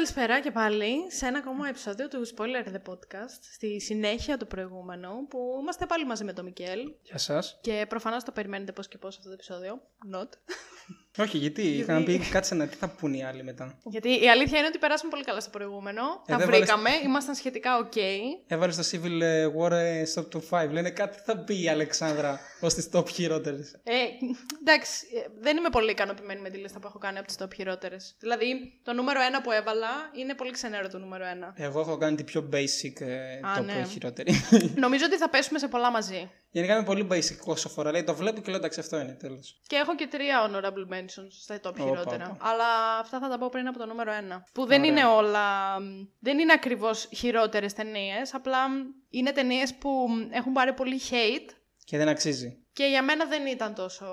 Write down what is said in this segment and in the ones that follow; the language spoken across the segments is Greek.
καλησπέρα και πάλι σε ένα ακόμα επεισόδιο του Spoiler The Podcast, στη συνέχεια του προηγούμενου, που είμαστε πάλι μαζί με τον Μικέλ. Γεια σας. Και προφανώς το περιμένετε πώς και πώς αυτό το επεισόδιο. Not. Όχι, γιατί είχαν πει κάτσε να τι θα πούνε οι άλλοι μετά. Γιατί η αλήθεια είναι ότι περάσαμε πολύ καλά στο προηγούμενο. Ε, τα δεν βρήκαμε, ήμασταν σχετικά ok. Έβαλες στο Civil ε, War ε, στο top 5. Λένε κάτι θα πει η Αλεξάνδρα ως τις top χειρότερες. Ε, εντάξει, ε, δεν είμαι πολύ ικανοποιημένη με τη λίστα που έχω κάνει από τις top χειρότερες. Δηλαδή, το νούμερο 1 που έβαλα είναι πολύ ξενέρο το νούμερο 1. Εγώ έχω κάνει την πιο basic ε, Α, top ναι. χειρότερη. Νομίζω ότι θα πέσουμε σε πολλά μαζί. Γενικά είμαι πολύ basic όσο φορά. Λέει το βλέπω και λέω εντάξει αυτό είναι τέλος. Και έχω και τρία honorable mentions στα top Όπα, χειρότερα. όπα. Αλλά αυτά θα τα πω πριν από το νούμερο 1. Που δεν Ωραία. είναι όλα. Δεν είναι ακριβώς χειρότερες ταινίες. Απλά είναι ταινίες που έχουν πάρει πολύ hate. Και δεν αξίζει. Και για μένα δεν ήταν τόσο.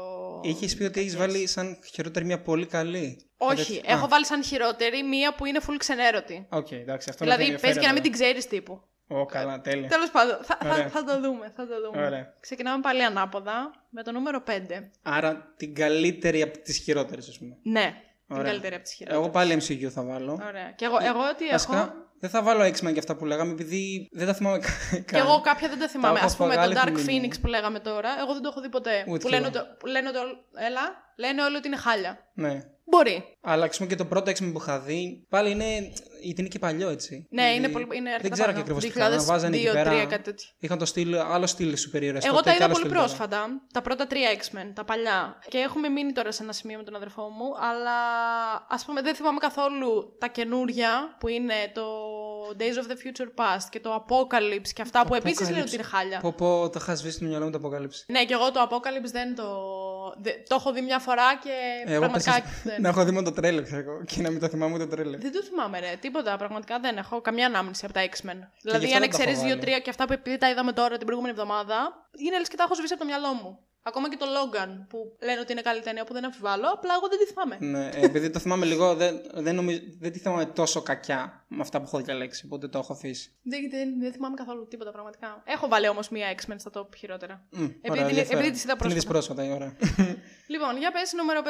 Είχες πει ότι έχεις κακές. βάλει σαν χειρότερη μια πολύ καλή. Όχι, Α, έχω βάλει σαν χειρότερη μία που είναι full ξενέρωτη. Οκ, εντάξει, αυτό δηλαδή, παίζει και να μην την ξέρεις τύπου. Ωχ, καλά, τέλεια. Τέλος πάντων, θα, θα, Ωραία. θα το δούμε. Θα το δούμε. Ωραία. Ξεκινάμε πάλι ανάποδα με το νούμερο 5. Άρα την καλύτερη από τις χειρότερες, ας πούμε. Ναι, την Ωραία. καλύτερη από τις χειρότερες. Εγώ πάλι MCU θα βάλω. Ωραία. Και εγώ, εγώ τι έχω. Βασικά, δεν θα βάλω X-Men και αυτά που λέγαμε, επειδή δεν τα θυμάμαι καν. Και εγώ κάποια δεν τα θυμάμαι. έχω Α πούμε το σπαγάλη Dark στη μνήμη. Phoenix που λέγαμε τώρα, εγώ δεν το έχω δει ποτέ. Ούτε που κι λένε, εγώ. ότι, που λένε ότι. όλ- Έλα, λένε όλοι ότι είναι χάλια. Ναι. Μπορεί. Αλλά ας πούμε και το πρώτο X-Men που είχα δει, πάλι είναι, γιατί είναι και παλιό έτσι. Ναι, είναι, πολύ, είναι αρκετά Δεν ξέρω και παλιό. ακριβώς τι κάνανε. Βάζανε εκεί 2002, πέρα. 3, κάτι τέτοιο. Είχαν το στυλ, άλλο στυλ σούπερ ήρωες Εγώ τότε τα και είδα άλλο πολύ στυλ τώρα. πρόσφατα. Τα πρώτα τρία X-Men, τα παλιά. Και έχουμε μείνει τώρα σε ένα σημείο με τον αδερφό μου. Αλλά ας πούμε δεν θυμάμαι καθόλου τα καινούρια που είναι το Days of the Future Past και το Apocalypse και αυτά που επίσης λένε ότι είναι χάλια. Πω, πω, το είχα σβήσει στο μυαλό μου το αποκάλυψη. Ναι, και εγώ το Apocalypse δεν το. Δε- το έχω δει μια φορά και Εγώ πραγματικά. πες, δεν... να έχω δει μόνο το τρέλερ, ξέρω εγώ, και να μην το θυμάμαι ούτε το τρέλερ. Δεν το θυμάμαι, ρε. Τίποτα. Πραγματικά δεν έχω καμία ανάμνηση από τα X-Men. Δηλαδή, αυτό αν δεν τα έχω εξαιρέσει βάλει. δύο-τρία και αυτά που επειδή τα είδαμε τώρα την προηγούμενη εβδομάδα, είναι λες και τα έχω σβήσει από το μυαλό μου. Ακόμα και το Logan που λένε ότι είναι καλή ταινία που δεν αμφιβάλλω, απλά εγώ δεν τη θυμάμαι. Ναι, ε, επειδή το θυμάμαι λίγο, δεν, δεν, νομίζω, δεν τη θυμάμαι τόσο κακιά με αυτά που έχω διαλέξει, οπότε το έχω αφήσει. Δεν, δεν, δεν θυμάμαι καθόλου τίποτα πραγματικά. Έχω βάλει όμως μία X-Men στα top χειρότερα. Μμ, Επειδή ωραία, την- ενδιαφέρον. επειδή τις είδα Την είδες πρόσφατα. πρόσφατα, ωραία. Λοιπόν, για πες νούμερο 5.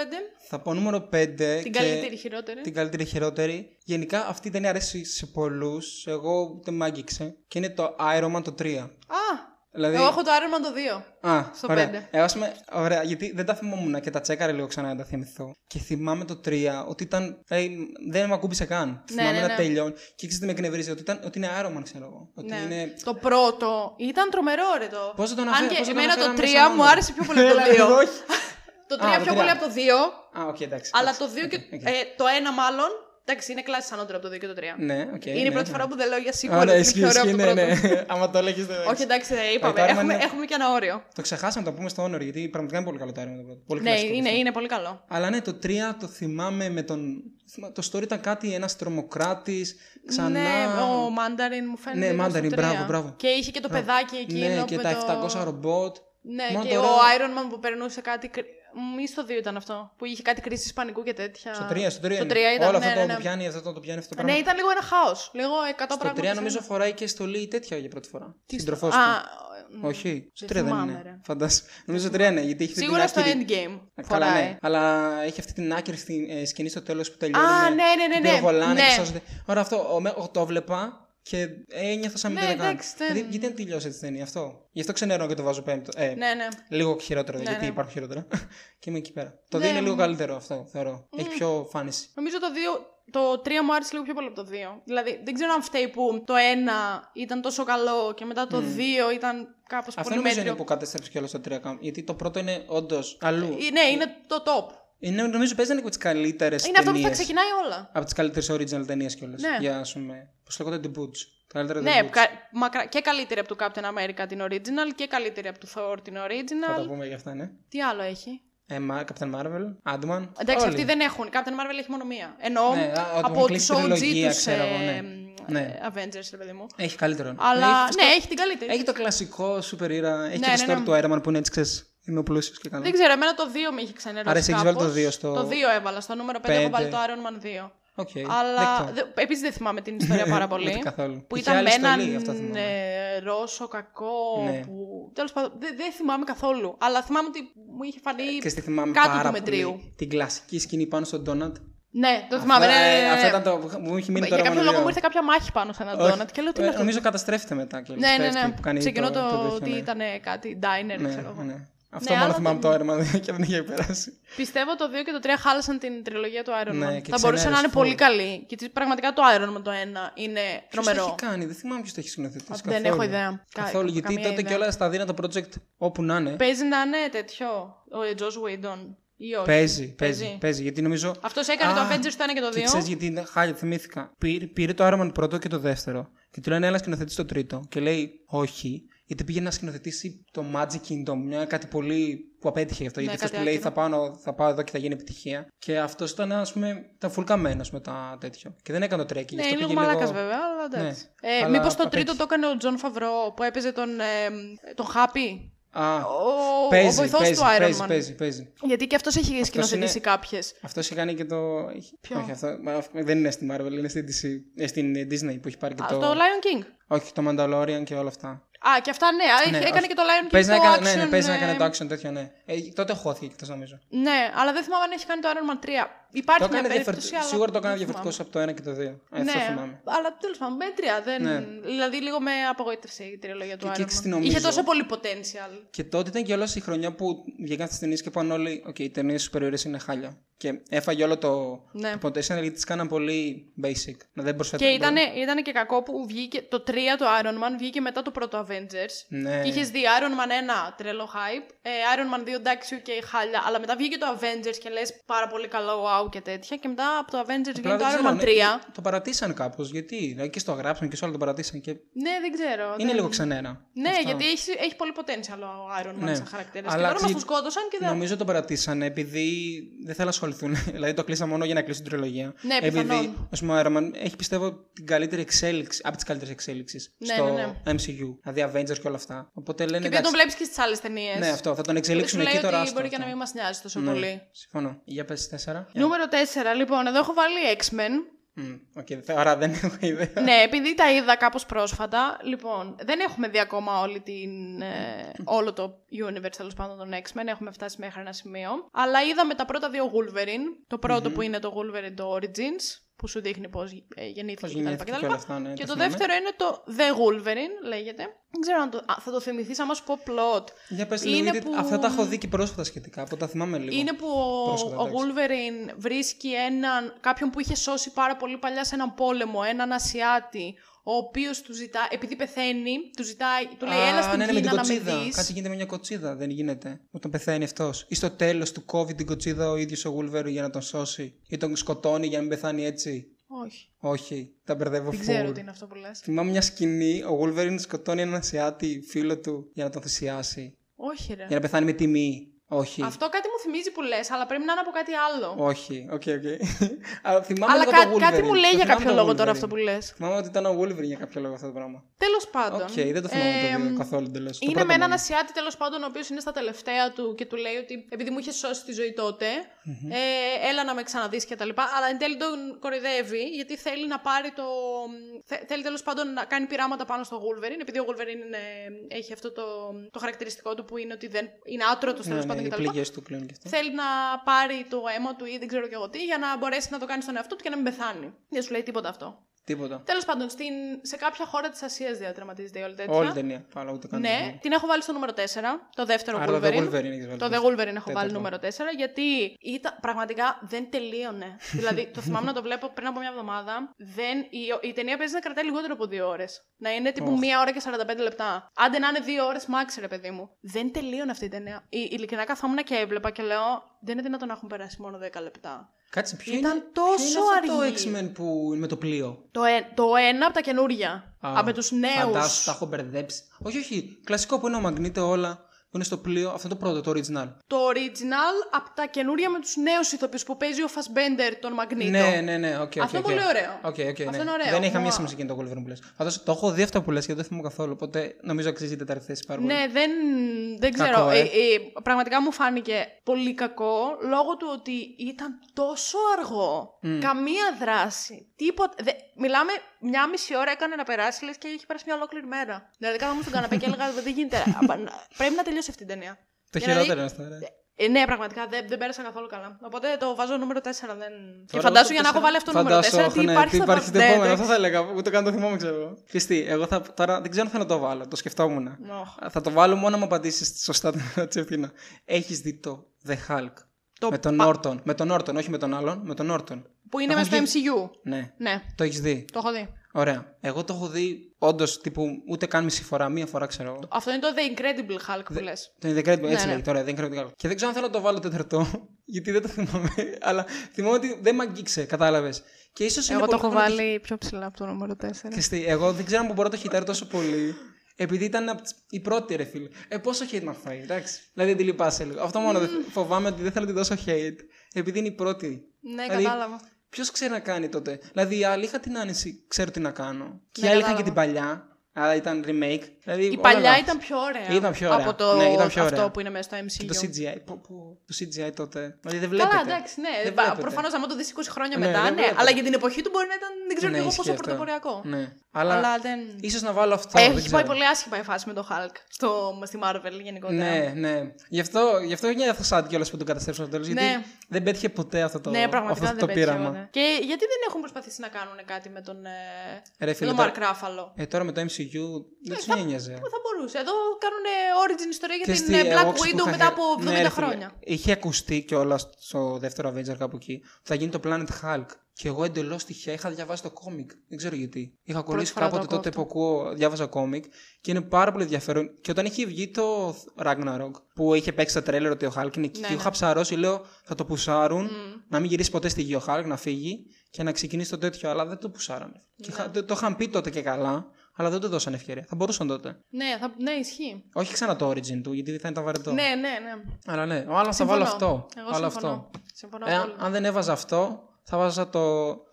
Θα πω νούμερο 5. Την καλύτερη χειρότερη. Την καλύτερη χειρότερη. Γενικά αυτή η ταινία αρέσει σε πολλούς. Εγώ δεν μ' άγγιξε. Και είναι το Iron Man το 3. Α! Δηλαδή... Εγώ έχω το Iron Man το 2. Α, στο ωραία. πέντε. Εγώ, ας πούμε, ωραία, γιατί δεν τα θυμόμουν και τα τσέκαρα λίγο ξανά να τα θυμηθώ. Και θυμάμαι το 3 ότι ήταν. ε, δεν με ακούμπησε καν. Ναι, θυμάμαι ναι, να ναι. τελειώνει. Και ξέρετε τι με εκνευρίζει, ότι, ήταν, ότι είναι Iron Man, ξέρω εγώ. Ότι Ναι. είναι. Το πρώτο ήταν τρομερό, ρε το. Πώς θα το Αν αναφέρω- και πώς θα το εμένα το 3 αναφέραμε σαν μου νούμερο. άρεσε πιο πολύ από το Έλα, 2. όχι. Το 3 Α, το πιο τρία. πολύ από το 2. Α, οκ, εντάξει. Αλλά εντάξει. το 2 και. Οκ, οκ. Ε, το 1 μάλλον. Εντάξει, είναι κλάση ανώτερο από το 2 και το 3. Ναι, οκ. είναι η ναι, πρώτη ναι. φορά που δεν λέω για σίγουρα Ωραία, ότι είναι ισχύει, πιο ωραίο από ισχύει, το ναι, πρώτο. ναι. Άμα το έλεγες. δεν Όχι, εντάξει, δεν είπαμε. το Iron Man Έχουμε, είναι- έχουμε και ένα όριο. Το ξεχάσαμε να το πούμε στο Honor, γιατί πραγματικά είναι πολύ καλό το Iron Man το πρώτο. Πολύ Ναι, κλασικό είναι, αυτό. είναι πολύ καλό. Αλλά ναι, το 3 το θυμάμαι με τον. θυμά- Το story ήταν κάτι, ένας τρομοκράτης. Ξανά. Ναι, ο Μάνταριν μου φαίνεται. Ναι, ήταν στο Mandarin, τρία. μπράβο, μπράβο. Και είχε και το παιδάκι εκείνο. ναι, και με τα το... 700 ρομπότ. Ναι, Μόνο και τώρα- ο Iron Man που περνούσε κάτι. Κρι- Μη στο 2 ήταν αυτό. Που είχε κάτι κρίση πανικού και τέτοια. Στο 3, στο 3. Στο είναι. 3 ήταν. Όλο ναι, αυτό ναι, το ναι. που πιάνει, αυτό το πιάνει αυτό το Ναι, πράγμα. ήταν λίγο ένα χάος. Λίγο 100 Στο πράγματα. 3 σε νομίζω ένα. φοράει και στολή τέτοια για πρώτη φορά. Τι Συντροφό στο- του. Α, μ, Όχι, στο δεν 3 δεν θυμάμαι, είναι. ρε. Φαντάζομαι. Νομίζω στο 3 είναι, γιατί έχει αυτή Σίγουρα την στο άκυρη. endgame Α, Καλά, φοράει. ναι. Αλλά έχει αυτή την άκρη στη- ε, σκηνή στο τέλος που τελειώνει. Α, με- ναι, ναι, ναι, που ναι. πυροβολάνε Ναι. και σώζονται. Ωραία, αυτό ο, με- ο- το βλέπα και ένιωθα σαν μην Ναι, το έκανα. εντάξει, δεν- Δηλαδή, γιατί δεν τελειώσει τη ταινία αυτό; Γι' αυτό ξενέρω και το βάζω πέμπτο. Ε, Ναι, ναι. Λίγο χειρότερο, Ναι, γιατί ναι. υπάρχουν χειρότερα. και είμαι εκεί πέρα. Το 2 Ναι, είναι λίγο μ. καλύτερο αυτό, θεωρώ. Έχει πιο φάνηση. Νομίζω το 2. Το 3 μου άρεσε λίγο πιο πολύ από το 2. Δηλαδή, δεν ξέρω αν φταίει που το 1 ήταν τόσο καλό και μετά το 2 ήταν κάπως Αυτό πολύ νομίζω μέτριο. είναι που κατέστρεψε κιόλας το 3. Γιατί το πρώτο είναι όντως αλλού. Ε, Ναι, είναι το top. Είναι, νομίζω παίζανε από τις καλύτερες Είναι αυτό που θα ξεκινάει όλα. Από τις καλύτερες original ταινίες κιόλας. Ναι. Για ας πούμε. Πώς λέγονται The Boots. Τα καλύτερα Ναι, The Boots. κα- μακρα- και καλύτερη από του Captain America την original και καλύτερη από του Thor την Θα τα original. πούμε για αυτά, ναι. Τι άλλο έχει; Ε, Μα- Captain Marvel, Ant-Man. Εντάξει, όλοι. αυτοί δεν έχουν. Captain Marvel έχει μόνο μία. Εννοώ Ναι, α, ότι από έχουν τους κλείσει OG τριλογία, τους ξέρω εγώ, ναι. Ναι. Avengers, ρε παιδί μου. Έχει καλύτερο. Αλλά Έχει, ναι, έχει την καλύτερη. έχει το κλασικό superhero. Έχει Ναι, και το ναι, story ναι. του Iron Man που είναι έτσι, ξέρεις, Είμαι ο πλούσιος και καλός. Δεν ξέρω, εμένα το 2 με είχε ξενερώσει. Άρα εσύ έχεις κάπως. βάλει το δύο στο- Το 2 έβαλα. Στο νούμερο 5 έχω Πέντε. βάλει το Iron Man 2. Οκ. Αλλά δεκτό. επίσης δεν θυμάμαι την ιστορία πάρα πολύ. Ούτε καθόλου. Που Είχε ήταν με άλλη στολή, έναν αυτό θυμάμαι. ε, Ρώσο κακό. Ναι. Που... Τέλος πάντων, δεν, δεν θυμάμαι καθόλου. Αλλά θυμάμαι ότι μου είχε φανεί Και στη θυμάμαι κάτω πάρα του μετρίου. πολύ την κλασική σκηνή πάνω στον donut. Ναι, το θυμάμαι. Αυτό, ναι, ναι, ε, ναι, Αυτό ναι. ήταν το που μου είχε μείνει Για τώρα. κάποιο μόνο λόγο μου δύο. ήρθε κάποια μάχη πάνω σε ένα Όχι. ντόνατ και λέω τι είναι Ε, αυτό. Νομίζω καταστρέφεται μετά και Ναι, ναι, ναι. Που κάνει Ξεκινώ το, τέτοιο, ότι ναι. ήταν κάτι diner, Ναι, ξέρω εγώ. Ναι. Αυτό Ναι, μόνο αλλά θυμάμαι δεν- το Iron Man 2 και δεν είχε περάσει. Πιστεύω το 2 και το 3 χάλασαν την τριλογία του Iron Man. Ναι, και θα μπορούσε να ξενέρωσε είναι πολύ full. καλή. Και τι- πραγματικά το Iron Man το 1 είναι Ποιος το τρομερό. έχει κάνει, δεν θυμάμαι ποιος το έχει σκηνοθετήσει. Α, δεν καθόλου. έχω ιδέα. Κα- Καθόλου, γιατί καμία τότε ιδέα. και όλα στα δύνατα project όπου να είναι. Παίζει να είναι τέτοιο. Ο Τζος Βίντον. Ή όχι; Παίζει, παίζει, παίζει. Γιατί νομίζω. Αυτός έκανε το Α, Avengers το 1 και το 2. Και ξέρεις γιατί είναι χάλια, θυμήθηκα. Πήρε, πήρε το Iron Man πρώτο και το δεύτερο. Και του λένε, έλα σκηνοθετήσει το τρίτο. Και λέει, όχι. Γιατί πήγε να σκηνοθετήσει το Magic Kingdom. Μια κάτι πολύ που απέτυχε γι' αυτό. γιατί αυτός Ναι, κάτι του λέει, θα άκυρο. πάω, θα πάω εδώ και θα γίνει επιτυχία. Και αυτός ήταν, ας πούμε, τα full καμένο με τα τέτοιο. Και δεν έκανε το τρέκι. Ναι, γι' αυτό είναι λίγο πήγε μαλάκας λίγο- βέβαια, αλλά εντάξει. Ναι, Ε, αλλά Μήπως το τρίτο απέτυχε. το έκανε ο Τζον Φαβρό που έπαιζε τον, ε, τον Χάπι; Α, Ο, ο παίζει, βοηθός παίζει, του Iron παίζει, Man. παίζει, παίζει. Γιατί και αυτός έχει σκηνοθετήσει είναι- κάποιες. Αυτός είχε κάνει και το. Ποιο; Όχι, αυτό μα, αυτό δεν είναι στη Marvel, είναι στην, DC, ε, στην Disney που έχει πάρει και το. Το Lion King. Όχι, το Mandalorian και όλα αυτά. Α, και αυτά ναι, Ναι, έκανε όχι. και το Lion King. Παίζει το να, έκανε, action, ναι, ναι, παίζει να ε, έκανε το action τέτοιο, ναι. Ε, τότε χώθηκε εκτό νομίζω. Ναι, αλλά δεν θυμάμαι αν έχει κάνει το Iron Man 3. Υπάρχει Το μια έκανε περίπτωση, διαφορετικό. αλλά Σίγουρα το έκανε δεν διαφορετικό θυμάμαι. από το 1 και το 2. Ε, αυτό Ναι, θυμάμαι. αλλά τέλος πάντων μέτρια. Δεν... Ναι. Δηλαδή λίγο με απογοήτευσε η τριλογία του Και- Iron και Man. τι νομίζω. Είχε τόσο πολύ potential. Και τότε ήταν και όλη η χρονιά που βγήκαν αυτέ τι ταινίες και είπαν όλοι: Οκ, οι ταινίες superheroes είναι χάλια. Και έφαγε όλο το, Ναι. το potential γιατί τις κάναν πολύ basic. Να δεν προσφέρουν. Και ήταν, ήταν και κακό που βγήκε το 3 του Iron Man βγήκε μετά το πρώτο Avengers. Ναι. Και είχες δει Iron Man 1 τρελό hype, ε, Iron Man 2 εντάξει, οκ, χάλια. Αλλά μετά βγήκε το Avengers και λες πάρα πολύ καλό wow και τέτοια. Και μετά από το Avengers Απλά βγήκε το δεν Iron ξέρω, Man 3. ναι, Το παρατήσαν κάπως. Γιατί, δηλαδή και στο γράψαν και σε όλα το παρατήσαν. Και Ναι, δεν ξέρω. είναι δεν- λίγο ξενέρα. Ναι, αυτό. γιατί έχει, έχει πολύ potential ο Iron Man Ναι. σαν χαρακτήρας. Και Αλλά τώρα μας ξέρει- τον σκότωσαν και δεν. Νομίζω το παρατήσανε επειδή δεν θέλουν να ασχοληθούν. δηλαδή το κλείσαν μόνο για να κλείσουν την τριλογία. Ναι, επειδή πιθανόν. ας πούμε, ο Iron Man έχει πιστεύω την καλύτερη εξέλιξη, από τις καλύτερες εξέλιξεις Ναι, στο ναι, ναι. MCU. Δηλαδή Avengers και όλα αυτά. Οπότε λένε. Και επειδή τον εντάξει, βλέπεις και στις άλλες ταινίες. ναι, αυτό θα τον εξελίξουν Σου εκεί λέει τώρα. ότι άστο μπορεί και να αυτό. μην μας νοιάζει τόσο Ναι, πολύ. Συμφωνώ. Για πες τέσσερα. Νούμερο 4, λοιπόν, εδώ έχω βάλει X-Men. Μμ, οκ, θε- άρα δεν έχω ιδέα. ναι, επειδή τα είδα κάπως πρόσφατα, λοιπόν, δεν έχουμε δει ακόμα όλη την, ε, όλο το universe τέλος πάντων των X-Men, έχουμε φτάσει μέχρι ένα σημείο. Αλλά είδαμε τα πρώτα δύο Wolverine. Το πρωτο που είναι το Wolverine το Origins, που σου δείχνει πώς ε, γεννήθηκε Πώς κτλ. γεννήθηκε κτλ. και όλα αυτά, ναι, και το το θυμάμαι. δεύτερο είναι το The Wolverine, λέγεται. Δεν ξέρω αν το, α, θα το θυμηθείς άμα σου πω plot. Για πες Είναι λίγο, γιατί που- αυτά τα έχω δει και πρόσφατα σχετικά, από τα θυμάμαι λίγο. Είναι που ο, Πρόσφατα, ο εντάξει. Wolverine βρίσκει έναν, κάποιον που είχε σώσει πάρα πολύ παλιά σε έναν πόλεμο, έναν Ασιάτη, ο οποίος του ζητά, επειδή πεθαίνει, του ζητάει, του λέει: Α, Έλα στην ναι, ναι, με Κίνα την να με κοτσίδα. δεις». Κάτι γίνεται με μια κοτσίδα, δεν γίνεται. Όταν πεθαίνει αυτός. Ή στο τέλος του κόβει την κοτσίδα ο ίδιος ο Wolverine για να τον σώσει. Ή τον σκοτώνει για να μην πεθάνει έτσι. Όχι. Όχι, τα μπερδεύω Δεν full. ξέρω τι είναι αυτό που λες. Θυμάμαι μια σκηνή, ο Wolverine σκοτώνει έναν Ασιάτη φίλο του για να τον θυσιάσει. Όχι, ρε. Για να πεθάνει με τιμή. Όχι. Αυτό κάτι μου θυμίζει που λες, αλλά πρέπει να είναι από κάτι άλλο. Όχι, οκ, οκ. Αλλά θυμάμαι αλλά λίγο κα- το Wolverine. κάτι μου λέει Το για θυμάμαι κάποιο το λόγο Wolverine. τώρα αυτό που λες. Θυμάμαι ότι ήταν ο Wolverine για κάποιο λόγο αυτό το πράγμα. Τέλος πάντων. Οκ, δεν το θυμάμαι το εμ, δύο καθόλου εντελώς. Είναι με έναν Ασιάτη τέλος πάντων, ο οποίος είναι στα τελευταία του και του λέει ότι επειδή μου είχε σώσει τη ζωή τότε, ε, έλα να με ξαναδείς και τα λοιπά. Αλλά εν τέλει τον κοροϊδεύει γιατί θέλει να πάρει το. θε- θέλει τέλος πάντων να κάνει πειράματα πάνω στο Wolverine, επειδή ο Wolverine είναι, έχει αυτό το, το χαρακτηριστικό του που είναι ότι δεν είναι άτρωτος τέλος Ναι, ναι, πάντων οι κτλ. πληγές του κλείνουν και αυτό. Θέλει να πάρει το αίμα του ή δεν ξέρω και εγώ τι για να μπορέσει να το κάνει στον εαυτό του και να μην πεθάνει. Δεν σου λέει τίποτα αυτό. Τίποτα. Τέλος πάντων, στην, σε κάποια χώρα της Ασίας διαδραματίζεται η όλη τέτοια. Όλη την ταινία. Πάλα, ούτε καν. Ναι, την έχω βάλει στο νούμερο 4, το δεύτερο Άρα το Wolverine. Wolverine έχεις βάλει. Το The Wolverine έχω βάλει Τέταρτο. νούμερο 4, γιατί ήταν, πραγματικά δεν τελείωνε. δηλαδή, το θυμάμαι να το βλέπω πριν από μια εβδομάδα. Δεν, η, η ταινία παίζει να κρατάει λιγότερο από δύο ώρες. Να είναι τύπου Οχ. μία ώρα και 45 λεπτά. Άντε να είναι δύο ώρες max, ρε παιδί μου. Δεν τελείωνε αυτή η ταινία. Η, ειλικρινά καθόμουν και έβλεπα και λέω: Δεν είναι δυνατόν να έχουν περάσει μόνο 10 λεπτά. Κάτσε, ποιο Ήταν είναι, τόσο ποιο είναι αυτό αργή. το X-Men που είναι με το πλοίο; Το, ε, το ένα από τα καινούρια. Α, Α, με τους νέους. Φαντάσου, τα έχω μπερδέψει. Όχι, όχι. Κλασικό που είναι ο Μαγνήτο όλα. Που είναι στο πλοίο. Αυτό το πρώτο, το original. Το original από τα καινούρια με τους νέους ηθοποιούς που παίζει ο Fassbender τον Μαγνήτο. Ναι, ναι, ναι. Okay, Αυτό okay, είναι πολύ ωραίο. Okay, okay, Αυτό ναι. είναι ωραίο. Δεν έχει καμία Μου- σημασία εκείνο το Wolverine που λες. Πάντω το έχω δει αυτό που λες και δεν το θυμάμαι καθόλου. Οπότε νομίζω αξίζει η τετάρτη θέση πάρα πολύ. Ναι, δεν, δεν ξέρω. Κακό, ε. Ε, ε, πραγματικά μου φάνηκε πολύ κακό λόγω του ότι ήταν τόσο αργό. Καμία δράση. Τίποτα. Δε, μιλάμε μια μισή ώρα έκανε να περάσει, λες και είχε περάσει μια ολόκληρη μέρα. Δηλαδή κάθομαι στον καναπέ και έλεγα Δεν γίνεται. απα- Πρέπει να τελειώσει αυτή η ταινία. Το Για να δει- χειρότερο είναι αυτό. ρε. Ε, ναι, πραγματικά δεν, δεν πέρασα καθόλου καλά. Οπότε το βάζω νούμερο 4. Δεν... και Τώρα φαντάσου το για να έχω τέσσερα- βάλει αυτό το νούμερο 4. Φαντάσου, Τι ναι, υπάρχει, τι στο υπάρχει στο Ναι, επόμενο, εντάξει. αυτό θα έλεγα. Ούτε καν το θυμόμαι, ξέρω εγώ. Πιστή, εγώ θα, τώρα δεν ξέρω αν θέλω να το βάλω, το σκεφτόμουν. Οχ. Θα το βάλω μόνο αν μου απαντήσεις σωστά την ερώτηση ευθύνα. Έχεις δει το The Hulk; Το με τον πα- Νόρτον. Με τον Νόρτον, όχι με τον άλλον, με τον Νόρτον. Που είναι Έχουν μέσα στο MCU. Ναι, Ναι, το έχεις δει; το έχω δει. Ωραία. Εγώ το έχω δει όντως τύπου ούτε καν μισή φορά, μία φορά ξέρω εγώ. Αυτό είναι το The Incredible Hulk που λες. Το The Incredible, έτσι ναι. λέγεται, ωραία, The Incredible Hulk. Και δεν ξέρω αν θέλω να το βάλω τέταρτο, γιατί δεν το θυμάμαι. αλλά θυμάμαι ότι δεν με αγγίξε, κατάλαβες. Και ίσως είναι Εγώ το πολύ έχω κακό να το βάλει πιο ψηλά από το νούμερο 4. Χριστί, εγώ δεν ξέρω αν μπορώ να το χειτάρω τόσο πολύ. Επειδή ήταν απ' τις- η πρώτη ρε φίλε. Ε, πόσο hate να φάει, εντάξει. Δηλαδή δεν τη λυπάσαι λίγο. Αυτό μόνο δεν- φοβάμαι ότι δεν θέλω να τη δώσω hate. Επειδή είναι η πρώτη. Ναι, Δηλαδή, κατάλαβα. Ποιος ξέρει να κάνει τότε. Δηλαδή οι άλλοι είχαν την άνεση, ξέρω τι να κάνω. Και οι Ναι, άλλοι είχαν και κατάλαβα. την παλιά. Αλλά ήταν remake. Δηλαδή, Η όλα παλιά λάθος. ήταν πιο ωραία. Ήταν πιο ωραία. Από το Ναι, ήταν πιο αυτό ωραία. που είναι μέσα στο MCU. Και το CGI. Πω, πω, το CGI τότε. Δηλαδή δεν βλέπετε. Καλά, εντάξει, ναι. Δεν βλέπετε. Προφανώς, άμα το δεις 20 χρόνια Ναι, μετά, δεν ναι. βλέπετε. Αλλά για την εποχή του μπορεί να ήταν, δεν ξέρω Ναι, και εγώ ισχύει πόσο αυτό. πρωτοποριακό. Ναι. Αλλά, Αλλά δεν. ίσως να βάλω αυτό. δεν Έχει ξέρω. πάει πολύ άσχημα η φάση με το Hulk στο, στη Marvel γενικότερα. Ναι, ναι. Γι' αυτό, γι' αυτό νιώθω σαν κιόλας που τον καταστρέψαν στο τέλος. Ναι. Γιατί δεν πέτυχε ποτέ αυτό το, Ναι, πραγματικά αυτό δεν το πέτυχε πείραμα. ποτέ. Και γιατί δεν έχουν προσπαθήσει να κάνουν κάτι με τον, ε, Ρε με φίλε, τον τώρα- Mark Ruffalo; Ε, τώρα με το MCU δεν του ένοιαζε. Πού θα μπορούσε. Εδώ κάνουν origin ιστορία για Ξέρεις την τι, ε, εγώ Black ξέρω που Widow είχα μετά χε- από 70 Ναι, ρε φίλε, χρόνια. Είχε ακουστεί κιόλας στο δεύτερο Avenger κάπου εκεί ότι θα γίνει το Planet Hulk. Και εγώ εντελώς τυχαία είχα διαβάσει το κόμικ. Δεν ξέρω γιατί. Είχα κολλήσει φορά το κάποτε ακούω τότε που αυτό. ακούω, διάβαζα κόμικ και είναι πάρα πολύ ενδιαφέρον. Και όταν είχε βγει το Ragnarok που είχε παίξει τα τρέλερ ότι ο Hulk είναι εκεί, Ναι, και ναι. είχα ψαρώσει, λέω θα το πουσάρουν, να μην γυρίσει ποτέ στη γη ο Hulk, να φύγει και να ξεκινήσει το τέτοιο. Αλλά δεν το πουσάρανε. Και είχα- το, το είχαν πει τότε και καλά, αλλά δεν το δώσαν ευκαιρία. Θα μπορούσαν τότε. Ναι, θα, ναι, ισχύει. Όχι ξανά το origin του, γιατί θα ήταν βαρετό. Ναι, ναι, ναι. Αλλά ναι, ο άλλος θα Συμφωνώ. βάλω αυτό. Εγώ Βάλω συμφωνώ. αυτό. Συμφωνώ Ε, αν- απόλυτα. αν δεν έβαζα αυτό, θα βάζα το.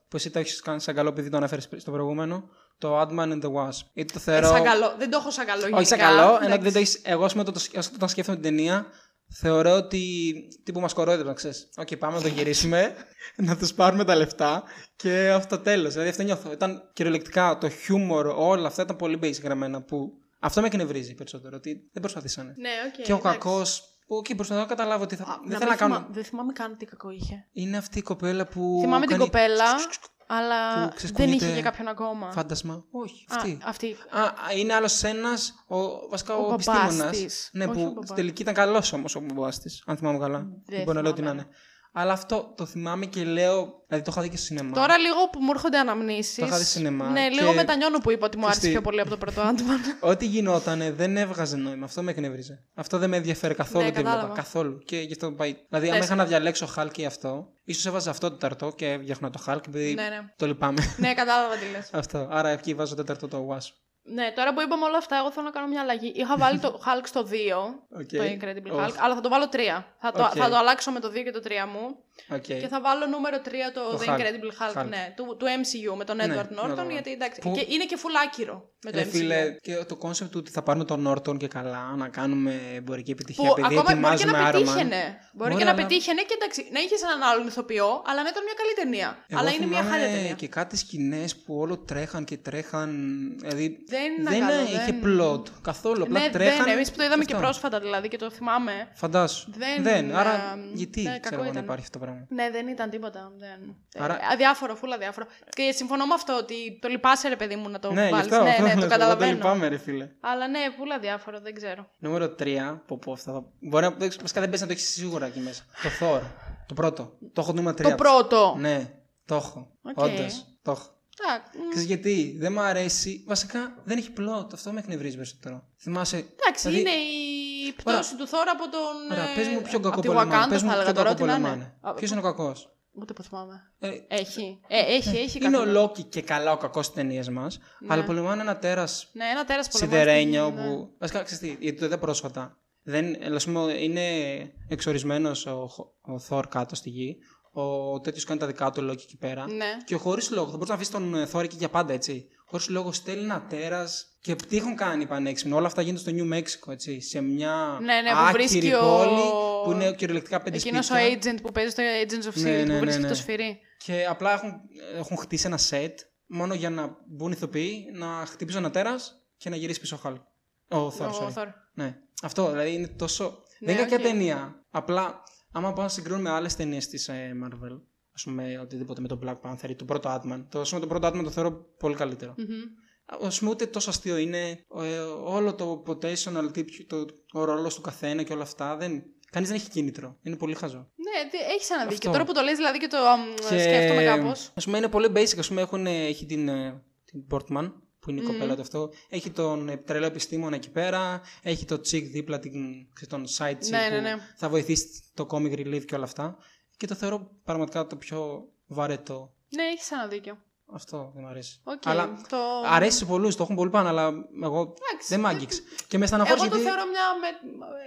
που εσύ το έχεις κάνει σαν καλό επειδή το ανέφερες στο προηγούμενο. Το Ant-Man and the Wasp. Γιατί το Ε, θεωρώ. σαν καλό. Δεν το έχω σαν καλό. Όχι σαν γενικά. καλό, ενώ Εντάξει. δεν το έχεις... Εγώ, ας πούμε, το, το, όταν σκέφτομαι την ταινία, θεωρώ ότι. τύπου μας κορόιδευαν, ξέρεις. Οκ, πάμε να το γυρίσουμε, να τους πάρουμε τα λεφτά και αυτό τέλος. Δηλαδή αυτό νιώθω. Ήταν κυριολεκτικά το χιούμορ, όλα αυτά ήταν πολύ basic γραμμένα που. Αυτό με εκνευρίζει περισσότερο, ότι δεν προσπαθήσανε. Ναι, οκ. και ο εντάξει. κακός. Που προσπαθώ να καταλάβω ότι θα... Α, δεν να θέλω μην να κάνω. θυμά- Δεν θυμάμαι καν τι κακό είχε. Είναι αυτή η κοπέλα που. Θυμάμαι την κάνει κοπέλα, αλλά που δεν ξεσκονείται είχε και κάποιον ακόμα. Φάντασμα. Όχι, Α, αυτή. αυτή. Α, α, είναι άλλος ένας, ο, βασικά ο, Ο μπαμπάς επιστήμονα. της. Ναι, Όχι ο που μπαμπάς. στην τελική ήταν καλός όμως ο μπαμπάς της, αν θυμάμαι καλά. Δεν μπορεί να λέω ότι να θυμάμαι. είναι. Αλλά αυτό το θυμάμαι και λέω. Δηλαδή το είχα δει και στο σινεμά. Τώρα λίγο που μου έρχονται αναμνήσεις. Το είχα δει σινεμά Ναι, και- λίγο μετανιώνω που είπα ότι μου άρεσε Χριστί. πιο πολύ από το πρώτο Ant-Man. Ό,τι γινόταν δεν έβγαζε νόημα. Αυτό με εκνεύριζε. Αυτό δεν με ενδιαφέρει καθόλου Ναι, τι έβλεπα. κατάλαβα. Καθόλου. Και γι' αυτό πάει. Δηλαδή, αν Τέσσερα. είχα να διαλέξω Hulk ή αυτό, ίσως έβαζα αυτό το ταρτό και έβγαινα το Hulk επειδή ναι, ναι. το λυπάμαι. ναι, κατάλαβα τι λες. αυτό. Άρα εκεί βάζω τέταρτο το Wasp. Ναι, τώρα που είπαμε όλα αυτά, εγώ θέλω να κάνω μια αλλαγή. Είχα βάλει το Hulk στο 2, Οκ. το Incredible Οχ. Hulk, αλλά θα το βάλω 3. Θα το, Οκ. θα το αλλάξω με το 2 και το 3 μου. Οκ. Και θα βάλω νούμερο 3 το, Το The Hulk. Incredible Hulk, Hulk. ναι, του, του MCU με τον Ναι, Edward να Norton. το βάλω. γιατί εντάξει. Που- Και είναι και full άκυρο με το Ρε MCU. φίλε, και το κόνσεπτ του ότι θα πάρουμε τον Νόρτον και καλά, να κάνουμε εμπορική επιτυχία Που επειδή ακόμα μπορεί και ετοιμάζουμε να Iron Man. πετύχαινε. Μπορεί Μπορεί, και να αλλά- πετύχαινε και εντάξει, να είχες έναν άλλον ηθοποιό, αλλά να ήταν μια καλή ταινία. Εγώ αλλά είναι μια θυμάμαι χάλια ταινία. και κάτι σκηνές που όλο τρέχαν και τρέχαν. Δηλαδή Δεν είναι δεν καλό, είχε δεν- plot καθόλου. Απλά Ναι, τρέχαν. δεν. Εμείς που το είδαμε και Αυτό. πρόσφατα δηλαδή και το θυμάμαι. Φαντάσου. Δεν, Άρα ε, γιατί ναι, ξέρω κακό εγώ να ήταν. υπάρχει αυτό το πράγμα. Ναι, δεν ήταν τίποτα. Δεν... Άρα- Ε, αδιάφορο, φούλα αδιάφορο. Και συμφωνώ με αυτό ότι το λυπάσαι, ρε παιδί μου, να το ναι, γι' βάλεις. αυτό. ναι, αυτό ναι, λες, το εγώ καταλαβαίνω. Το λυπάμαι, ρε φίλε. Αλλά ναι, φούλα αδιάφορο, δεν ξέρω. Νούμερο 3. Πω, πω, αυτά θα... Μπορεί να. Βασικά δεν πες να το έχεις σίγουρα εκεί μέσα. Το Thor. Το πρώτο. Το έχω νούμερο 3. Το πρώτο. Ναι, το έχω. Οκ. Όντως. Το έχω. Τάκ, μ, Ξέρεις γιατί, δεν μου αρέσει. Βασικά δεν έχει plot. Αυτό με εκνευρίζει περισσότερο. Θυμάσαι. Εντάξει, δηλαδή- είναι η πτώση του Thor από τον. Ωραία, ε, πες μου ποιον από κακό τη πολεμάνε. Wakanda, Πες μου θα έλεγα ποιον τώρα, κακό ό,τι να είναι. πολεμάνε. Α, Ποιος είναι ο κακός; Ούτε που θυμάμαι. Ε, Έχει. Ε, έχει, έχει είναι ο κάποιον. Loki και καλά ο κακός στις ταινίες μας. Αλλά πολεμάνε ένα τέρας Ναι, ένα τέρας πολεμάει. σιδερένιο στη γη, ναι. που. Βασικά ξέρεις τι, γιατί το είδα πρόσφατα. Δεν, ας πούμε, είναι εξορισμένος ο, ο Θόρ κάτω στη γη. Ο τέτοιος κάνει τα δικά του Λόκι εκεί πέρα. Ναι. Και χωρίς λόγο, θα μπορούσε να αφήσεις τον ε, Θόρ εκεί για πάντα έτσι. Χωρίς λόγο στέλνει ένα τέρας. Και τι έχουν κάνει πανέξυπνο. Όλα αυτά γίνονται στο Νιου Μέξικο, έτσι. Σε μια Ναι, ναι, που άκυρη βρίσκει ο- πόλη που είναι κυριολεκτικά πέντε Εκείνος ο σπίτια. agent που παίζει στο Agents of Ναι, Shield ναι, που βρίσκει ναι, το ναι. σφυρί. Και απλά έχουν, έχουν χτίσει ένα σετ μόνο για να μπουν ηθοποιοί, να χτυπήσουν ένα τέρας και να γυρίσει πίσω ο Hulk. Ο Thor, Ο sorry. Thor. Ναι. Αυτό δηλαδή είναι τόσο. δεν είναι οκ. κακιά ταινία. Απλά, άμα πάω να συγκρίνουμε με άλλες ταινίες της ε, Marvel, ας πούμε οτιδήποτε με τον Black Panther ή το πρώτο Ant-Man, το, ας πούμε, το πρώτο Ant-Man το θεωρώ πολύ καλύτερο. Μμμ. Α πούμε, ούτε τόσο αστείο είναι. ε, όλο το potential, τύπου, το, ο ρόλος του καθένα και όλα αυτά. Δεν, Κανείς δεν έχει κίνητρο. Είναι πολύ χαζό. Ναι, έχεις ένα δίκιο. Αυτό. Τώρα που το λες δηλαδή και το, αμ, σκέφτομαι κάπως. Α πούμε, είναι πολύ basic. Α πούμε, έχουν, έχει την, ε, την Portman, που είναι η Μμμ. κοπέλα του αυτό. Έχει τον ε, τρελό επιστήμονα εκεί πέρα. Έχει το chick δίπλα, την, ξέρεις, τον side chick Ναι, ναι, που ναι. θα βοηθήσει το comic relief και όλα αυτά. Και το θεωρώ πραγματικά το πιο βαρετό. Ναι, έχεις ένα δίκιο. Αυτό δεν μου αρέσει. Οκ, Αλλά το... αρέσει σε πολλούς, το έχουν πολύ πάνω, αλλά εγώ Εντάξει, δεν μ' δεν- άγγιξε. Και με στεναχώρησε Εγώ το γιατί. θεωρώ μια με...